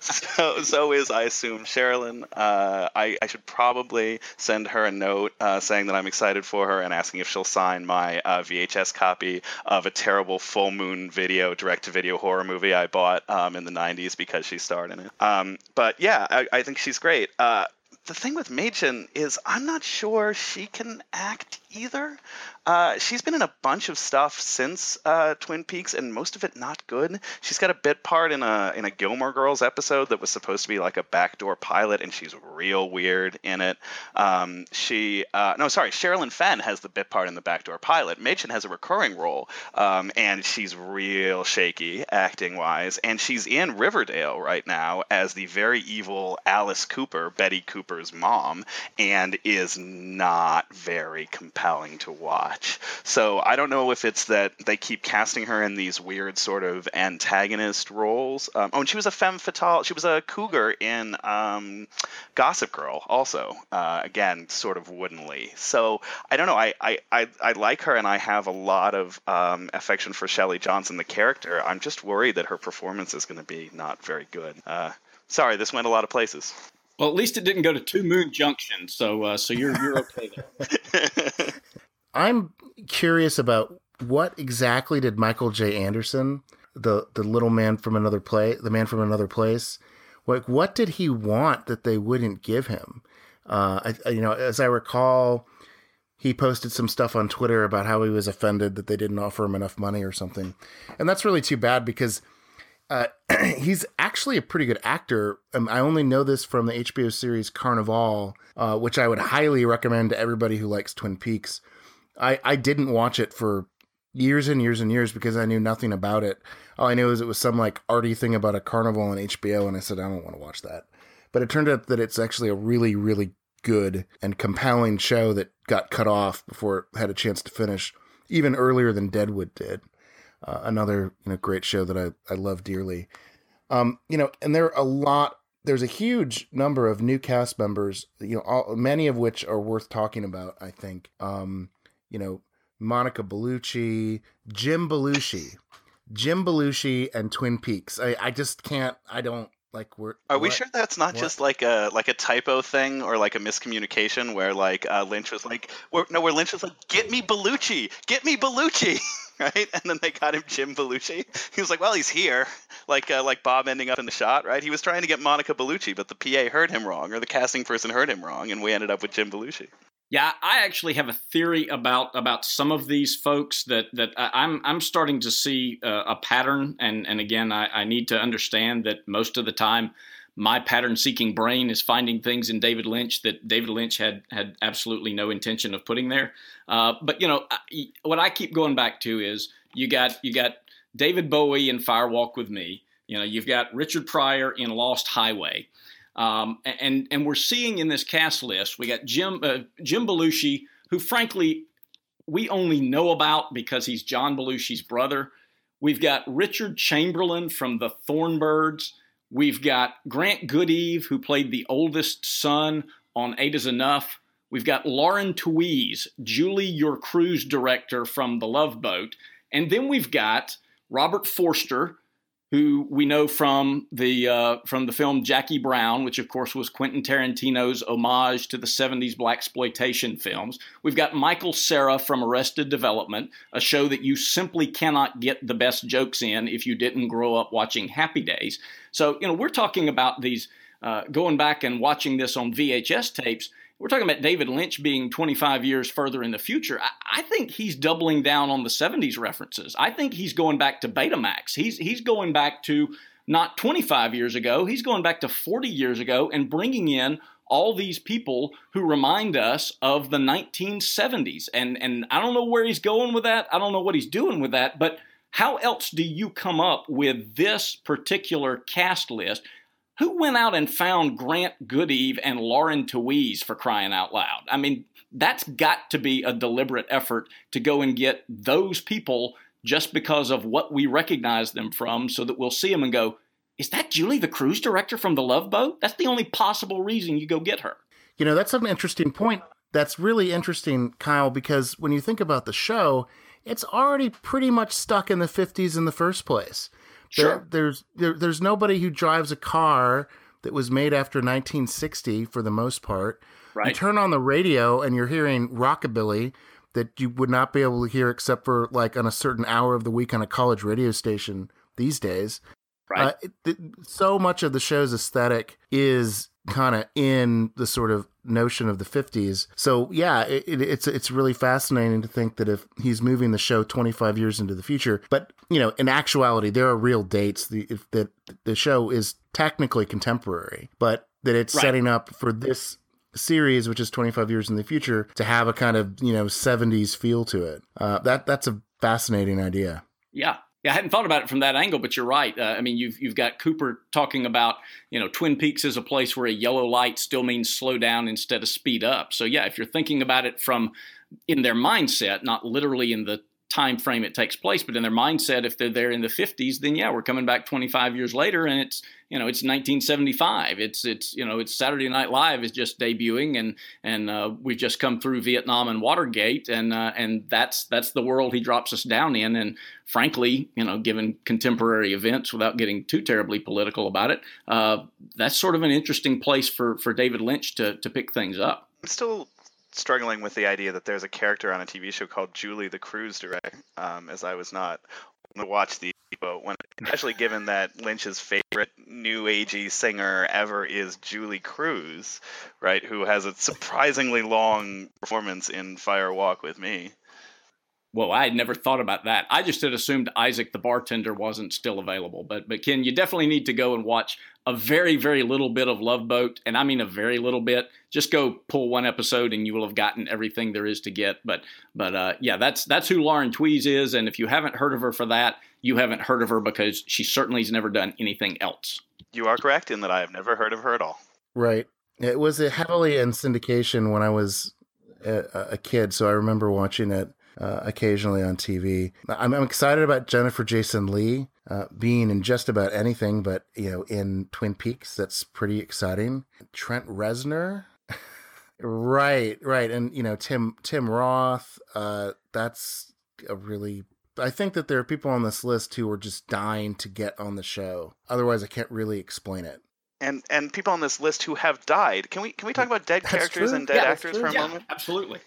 So so is I assume Sherilyn. Uh, I I should probably send her a note uh, saying that I'm excited for her and asking if she'll sign my VHS copy of a terrible full moon video direct to video horror movie I bought um, in the 90s because she starred in it. Um, but yeah, I, I think she's great. Uh, the thing with Mädchen is I'm not sure she can act either. Uh, she's been in a bunch of stuff since uh, Twin Peaks, and most of it not good. She's got a bit part in a in a Gilmore Girls episode that was supposed to be like a backdoor pilot, and she's real weird in it. Um, she uh, no, sorry, Sherilyn Fenn has the bit part in the backdoor pilot. Mädchen has a recurring role, um, and she's real shaky acting wise, and she's in Riverdale right now as the very evil Alice Cooper, Betty Cooper's mom, and is not very compelling to watch. So I don't know if it's that they keep casting her in these weird sort of antagonist roles. Um, oh, and she was a femme fatale. She was a cougar in um, Gossip Girl, also. Uh, again, sort of woodenly. So I don't know. I, I, I, I like her, and I have a lot of um, affection for Shelley Johnson, the character. I'm just worried that her performance is going to be not very good. Uh, sorry, this went a lot of places. Well, at least it didn't go to Two Moon Junction, so uh, so you're you're okay there. I'm curious about what exactly did Michael J. Anderson, the the little man from another play, the man from another place, like what did he want that they wouldn't give him? Uh, I, you know, as I recall, he posted some stuff on Twitter about how he was offended that they didn't offer him enough money or something, and that's really too bad because uh, he's actually a pretty good actor. Um, I only know this from the HBO series Carnivàle, uh, which I would highly recommend to everybody who likes Twin Peaks. I, I didn't watch it for years and years and years because I knew nothing about it. All I knew is it was some like arty thing about a carnival on HBO, and I said I don't want to watch that. But it turned out that it's actually a really, really good and compelling show that got cut off before it had a chance to finish, even earlier than Deadwood did. Uh, another you know great show that I, I love dearly. Um, you know, and there are a lot. There's a huge number of new cast members. You know, all, many of which are worth talking about. I think. Um, you know, Monica Bellucci, Jim Belushi, Jim Belushi, and Twin Peaks. I, I just can't. I don't like. We're Are we sure that's not what? just like a like a typo thing or like a miscommunication where like uh, Lynch was like, no, where Lynch was like, get me Bellucci, get me Bellucci, right? And then they got him Jim Belushi. He was like, well, he's here, like uh, like Bob ending up in the shot, right? He was trying to get Monica Bellucci, but the PA heard him wrong or the casting person heard him wrong, and we ended up with Jim Belushi. Yeah, I actually have a theory about about some of these folks that that I- I'm I'm starting to see uh, a pattern, and and again, I, I need to understand that most of the time, my pattern seeking brain is finding things in David Lynch that David Lynch had had absolutely no intention of putting there. Uh, but you know, what I keep going back to is you got you got David Bowie in Firewalk with Me. You know, you've got Richard Pryor in Lost Highway. Um, and and we're seeing in this cast list, we got Jim uh, Jim Belushi, who frankly we only know about because he's John Belushi's brother. We've got Richard Chamberlain from the Thornbirds. We've got Grant Goodeve, who played the oldest son on Eight Is Enough. We've got Lauren Tewes, Julie, your cruise director from The Love Boat. And then we've got Robert Forster, who we know from the uh, from the film Jackie Brown, which of course was Quentin Tarantino's homage to the '70s black exploitation films. We've got Michael Cera from Arrested Development, a show that you simply cannot get the best jokes in if you didn't grow up watching Happy Days. So you know we're talking about these uh, going back and watching this on VHS tapes we're talking about David Lynch being 25 years further in the future. I, I, think he's doubling down on the 70s references. I think he's going back to Betamax. He's he's going back to not 25 years ago. He's going back to 40 years ago and bringing in all these people who remind us of the 1970s. And and I don't know where he's going with that. I don't know what he's doing with that, but how else do you come up with this particular cast list who went out and found Grant Goodeve and Lauren Tewes for crying out loud? I mean, that's got to be a deliberate effort to go and get those people just because of what we recognize them from so that we'll see them and go, is that Julie, the cruise director from the Love Boat? That's the only possible reason you go get her. You know, that's an interesting point. That's really interesting, Kyle, because when you think about the show, it's already pretty much stuck in the 50s in the first place. Sure. There, there's there, there's nobody who drives a car that was made after 1960 for the most part. Right. You turn on the radio and you're hearing rockabilly that you would not be able to hear except for like on a certain hour of the week on a college radio station these days. Right. Uh, it, so much of the show's aesthetic is kind of in the sort of notion of the 50s. So yeah, it, it, it's it's really fascinating to think that if he's moving the show 25 years into the future, but you know, in actuality, there are real dates. The, if that the show is technically contemporary, but that it's right. setting up for this series, which is 25 years in the future, to have a kind of you know 70s feel to it. Uh, that that's a fascinating idea. Yeah, yeah, I hadn't thought about it from that angle, but you're right. Uh, I mean, you've you've got Cooper talking about you know Twin Peaks is a place where a yellow light still means slow down instead of speed up. So yeah, if you're thinking about it from in their mindset, not literally in the time frame it takes place, but in their mindset, if they're there in the 50s, then yeah, we're coming back 25 years later, and it's you know it's 1975. It's it's you know it's Saturday Night Live is just debuting, and and uh, we've just come through Vietnam and Watergate, and uh, and that's that's the world he drops us down in. And frankly, you know, given contemporary events, without getting too terribly political about it, uh, that's sort of an interesting place for for David Lynch to to pick things up. I'm still struggling with the idea that there's a character on a TV show called Julie the Cruise Director, um, as I was not to watch the but when especially given that Lynch's favorite new agey singer ever is Julee Cruise, right, who has a surprisingly long performance in Fire Walk with Me. Well, I had never thought about that. I just had assumed Isaac the bartender wasn't still available. But but Ken, you definitely need to go and watch a very very little bit of Love Boat, and I mean a very little bit. Just go pull one episode, and you will have gotten everything there is to get. But but uh, yeah, that's that's who Lauren Tewes is, and if you haven't heard of her for that, you haven't heard of her because she certainly has never done anything else. You are correct in that I have never heard of her at all. Right. It was heavily in syndication when I was a, a kid, so I remember watching it uh, occasionally on TV. I'm, I'm, excited about Jennifer Jason Leigh uh, being in just about anything, but you know, in Twin Peaks, that's pretty exciting. Trent Reznor, right, right, and you know, Tim Tim Roth. Uh, that's a really. I think that there are people on this list who are just dying to get on the show. Otherwise, I can't really explain it and and people on this list who have died. Can we can we talk about dead That's characters true. and dead yeah, actors for a yeah, moment? Absolutely.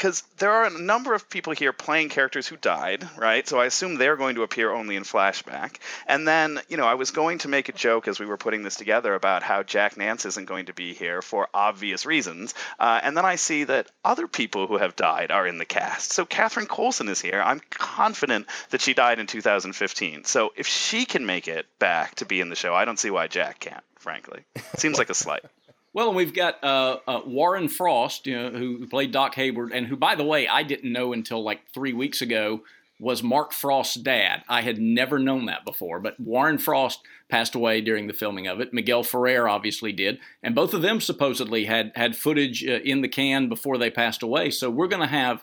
Because there are a number of people here playing characters who died, right? So I assume they're going to appear only in flashback. And then, you know, I was going to make a joke as we were putting this together about how Jack Nance isn't going to be here for obvious reasons. Uh, and then I see that other people who have died are in the cast. So Catherine Coulson is here. I'm confident that she died in 2015. So if she can make it back to be in the show, I don't see why Jack can't. Frankly, seems like a slight. Well, and we've got uh, uh, Warren Frost, you know, who played Doc Hayward, and who, by the way, I didn't know until like three weeks ago was Mark Frost's dad. I had never known that before, but Warren Frost passed away during the filming of it. Miguel Ferrer obviously did, and both of them supposedly had had footage uh, in the can before they passed away. So we're going to have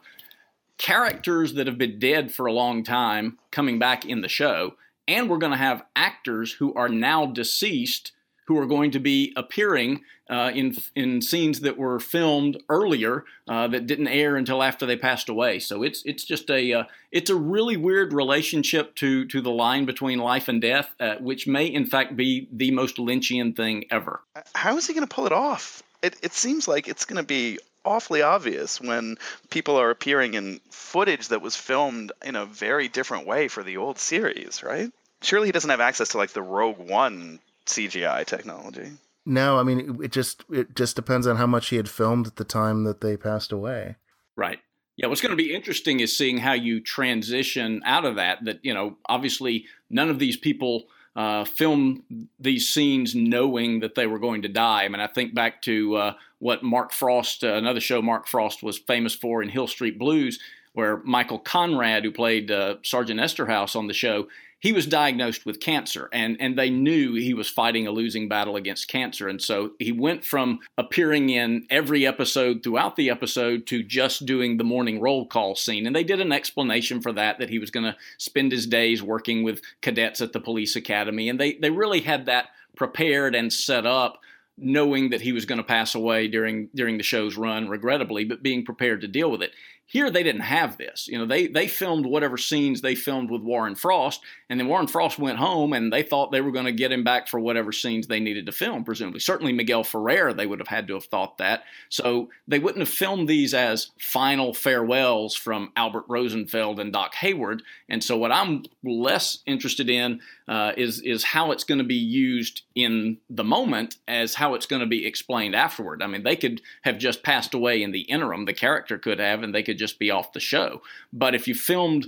characters that have been dead for a long time coming back in the show, and we're going to have actors who are now deceased who are going to be appearing uh, in in scenes that were filmed earlier uh, that didn't air until after they passed away. So it's it's just a uh, it's a really weird relationship to to the line between life and death, uh, which may in fact be the most Lynchian thing ever. How is he going to pull it off? It it seems like it's going to be awfully obvious when people are appearing in footage that was filmed in a very different way for the old series, right? Surely he doesn't have access to like the Rogue One CGI technology. No, I mean it just it just depends on how much he had filmed at the time that they passed away. Right. Yeah, what's going to be interesting is seeing how you transition out of that. That you know, obviously, none of these people uh, film these scenes knowing that they were going to die. I mean, I think back to uh, what Mark Frost, uh, another show Mark Frost was famous for in Hill Street Blues, where Michael Conrad, who played uh, Sergeant Esterhaus on the show, he was diagnosed with cancer and, and they knew he was fighting a losing battle against cancer. And so he went from appearing in every episode throughout the episode to just doing the morning roll call scene. And they did an explanation for that, that he was going to spend his days working with cadets at the police academy. And they, they really had that prepared and set up knowing that he was going to pass away during during the show's run regrettably but being prepared to deal with it here they didn't have this. You know, they they filmed whatever scenes they filmed with Warren Frost, and then Warren Frost went home and they thought they were going to get him back for whatever scenes they needed to film, presumably. Certainly Miguel Ferrer, they would have had to have thought that. So they wouldn't have filmed these as final farewells from Albert Rosenfeld and Doc Hayward. And so what I'm less interested in uh, is is how it's going to be used in the moment as how it's going to be explained afterward. I mean, they could have just passed away in the interim. The character could have, and they could just be off the show. But if you filmed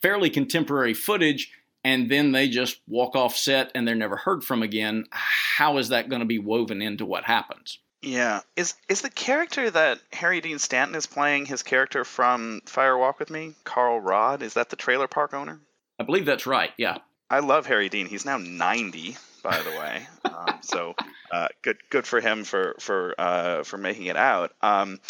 fairly contemporary footage and then they just walk off set and they're never heard from again, how is that going to be woven into what happens? Yeah. Is is the character that Harry Dean Stanton is playing his character from Fire Walk with Me, Carl Rodd? Is that the trailer park owner? I believe that's right. Yeah. I love Harry Dean. He's now 90, by the way. Um, so uh, good, good for him for for uh, for making it out. Um,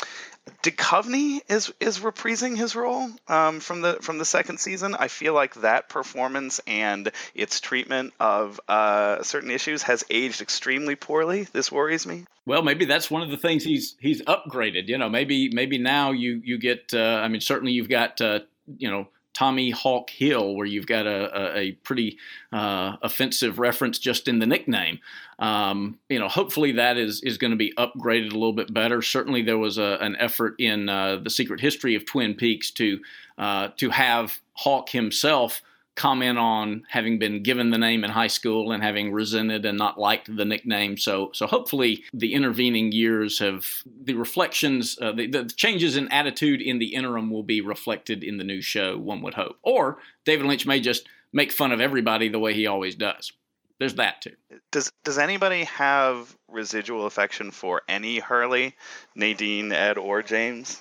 Duchovny is is reprising his role um, from the from the second season. I feel like that performance and its treatment of uh, certain issues has aged extremely poorly. This worries me. Well, maybe that's one of the things he's he's upgraded. You know, maybe maybe now you you get. Uh, I mean, certainly you've got uh, you know Tommy Hawk Hill, where you've got a, a, a pretty uh, offensive reference just in the nickname. Um, you know, hopefully that is is going to be upgraded a little bit better. Certainly, there was a, an effort in uh, the Secret History of Twin Peaks to uh, to have Hawk himself comment on having been given the name in high school and having resented and not liked the nickname. So, so hopefully the intervening years have the reflections, uh, the, the changes in attitude in the interim will be reflected in the new show. One would hope, or David Lynch may just make fun of everybody the way he always does. There's that too. Does Does anybody have residual affection for any Hurley, Nadine, Ed, or James?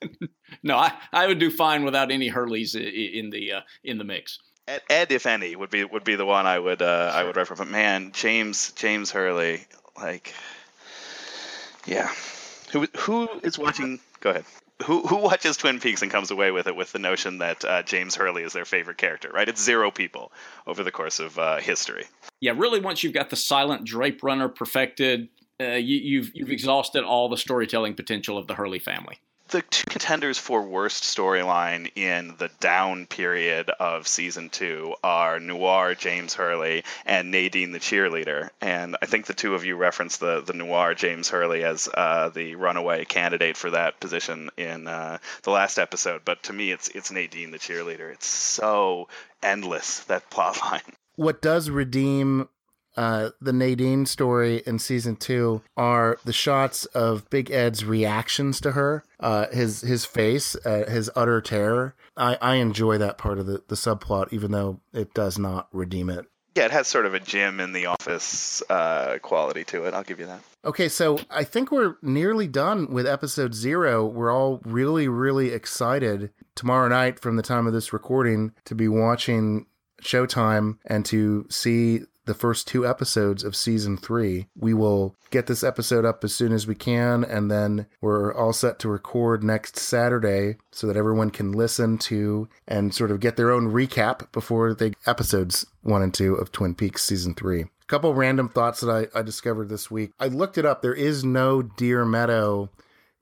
no, I, I would do fine without any Hurleys in the uh, in the mix. Ed, Ed, if any, would be would be the one I would uh, sure. I would reference. But man, James James Hurley, like, yeah, who who is watching? Go ahead. Who who watches Twin Peaks and comes away with it with the notion that uh, James Hurley is their favorite character? Right, it's zero people over the course of uh, history. Yeah, really. Once you've got the silent drape runner perfected, uh, you, you've you've exhausted all the storytelling potential of the Hurley family. The two contenders for worst storyline in the down period of season two are Noir James Hurley and Nadine the cheerleader. And I think the two of you referenced the, the Noir James Hurley as uh, the runaway candidate for that position in uh, the last episode. But to me, it's it's Nadine the cheerleader. It's so endless that plotline. What does redeem uh, the Nadine story in season two are the shots of Big Ed's reactions to her, uh, his his face, uh, his utter terror. I, I enjoy that part of the, the subplot, even though it does not redeem it. Yeah, it has sort of a Jim in the office uh, quality to it. I'll give you that. Okay, so I think we're nearly done with episode zero. We're all really, really excited tomorrow night from the time of this recording to be watching Showtime and to see the first two episodes of season three. We will get this episode up as soon as we can, and then we're all set to record next Saturday so that everyone can listen to and sort of get their own recap before the episodes one and two of Twin Peaks season three. A couple random thoughts that I, I discovered this week. I looked it up. There is no Deer Meadow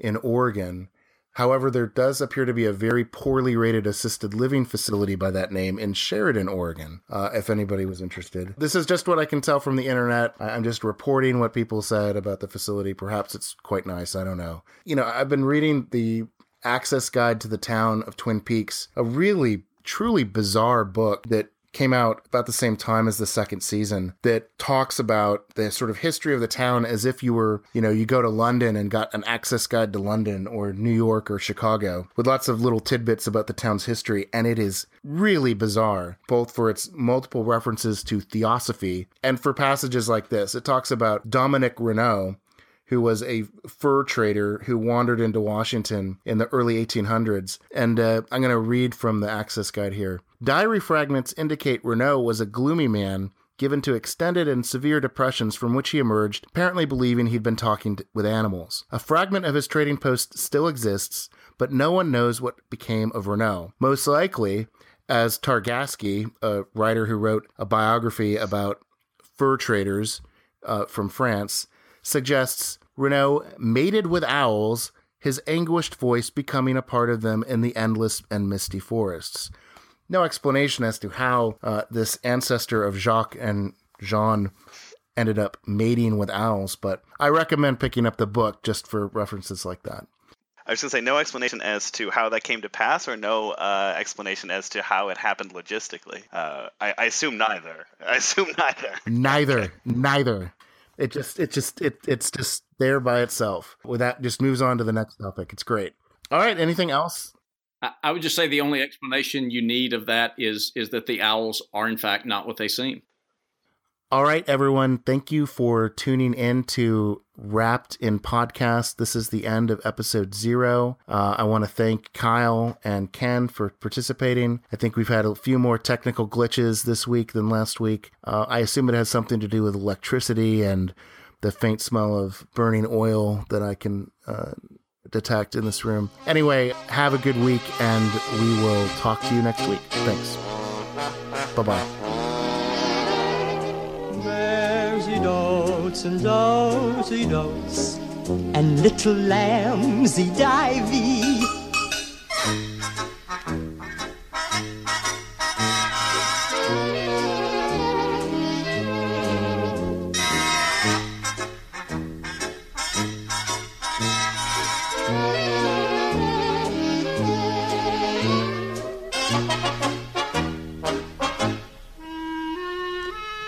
in Oregon. However, there does appear to be a very poorly rated assisted living facility by that name in Sheridan, Oregon, uh, if anybody was interested. This is just what I can tell from the internet. I'm just reporting what people said about the facility. Perhaps it's quite nice. I don't know. You know, I've been reading the access guide to the town of Twin Peaks, a really, truly bizarre book that came out about the same time as the second season that talks about the sort of history of the town as if you were, you know, you go to London and got an access guide to London or New York or Chicago with lots of little tidbits about the town's history. And it is really bizarre, both for its multiple references to theosophy and for passages like this. It talks about Dominic Renault, who was a fur trader who wandered into Washington in the early 1800s. And uh, I'm going to read from the Access Guide here. Diary fragments indicate Renault was a gloomy man given to extended and severe depressions from which he emerged, apparently believing he'd been talking with animals. A fragment of his trading post still exists, but no one knows what became of Renault. Most likely, as Targasky, a writer who wrote a biography about fur traders uh, from France, suggests Renault mated with owls, his anguished voice becoming a part of them in the endless and misty forests. No explanation as to how uh, this ancestor of Jacques and Jean ended up mating with owls, but I recommend picking up the book just for references like that. I was going to say no explanation as to how that came to pass, or no uh, explanation as to how it happened logistically. Uh, I, I, assume neither. I assume neither. Neither. neither. It just, it just, it, it's just there by itself. With that, just moves on to the next topic. It's great. All right. Anything else? I would just say the only explanation you need of that is is that the owls are in fact not what they seem. All right, everyone. Thank you for tuning in to Wrapped in Podcast. This is the end of episode zero. Uh, I want to thank Kyle and Ken for participating. I think we've had a few more technical glitches this week than last week. Uh, I assume it has something to do with electricity and the faint smell of burning oil that I can uh, detect in this room. Anyway, have a good week, and we will talk to you next week. Thanks. Bye bye. He dotes and he dotes, and little lambsy divey.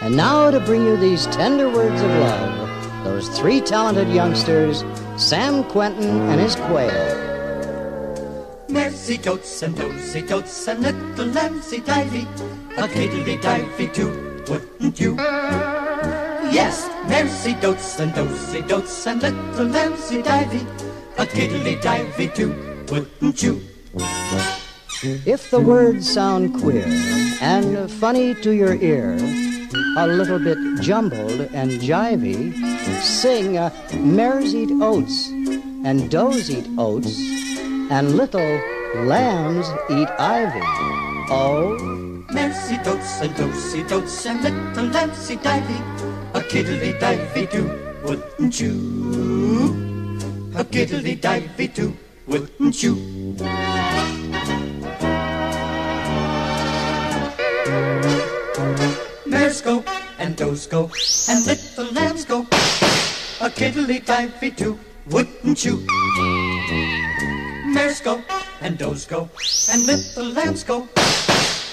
And now to bring you these tender words of love, those three talented youngsters, Sam Quentin and his quail. Mercy dotes and dozy dotes and little lamsy divey, a kiddly divey too, wouldn't you? Yes, mercy dotes and dozy dotes and little lamsy divey, a kiddly divey too, wouldn't you? If the words sound queer and funny to your ear, a little bit jumbled and jivey, sing uh, mares eat oats and does eat oats and little lambs eat ivy. Oh, Mercy dotes and dozy dotes and little lambs eat ivy. a kiddly divey too, wouldn't you? A kiddly divey wouldn't wouldn't you? Mares go and does go and little lambs go a kiddly divey too, wouldn't you? Mares go and does go and little lambs go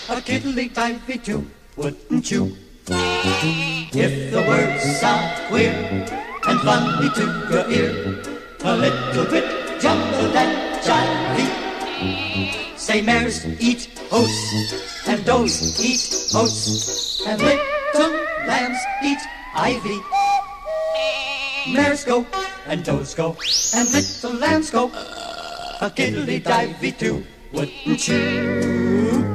a kiddly divey too, wouldn't you? If the words sound queer and funny to your ear, a little bit jumbled and jivey. Say mares eat oats and does eat oats and little lambs eat ivy. Mares go and does go and little lambs go a kiddly divey too, wouldn't you?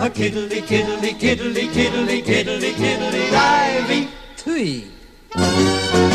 A kiddly kiddly kiddly kiddly kiddly kiddly divey twee.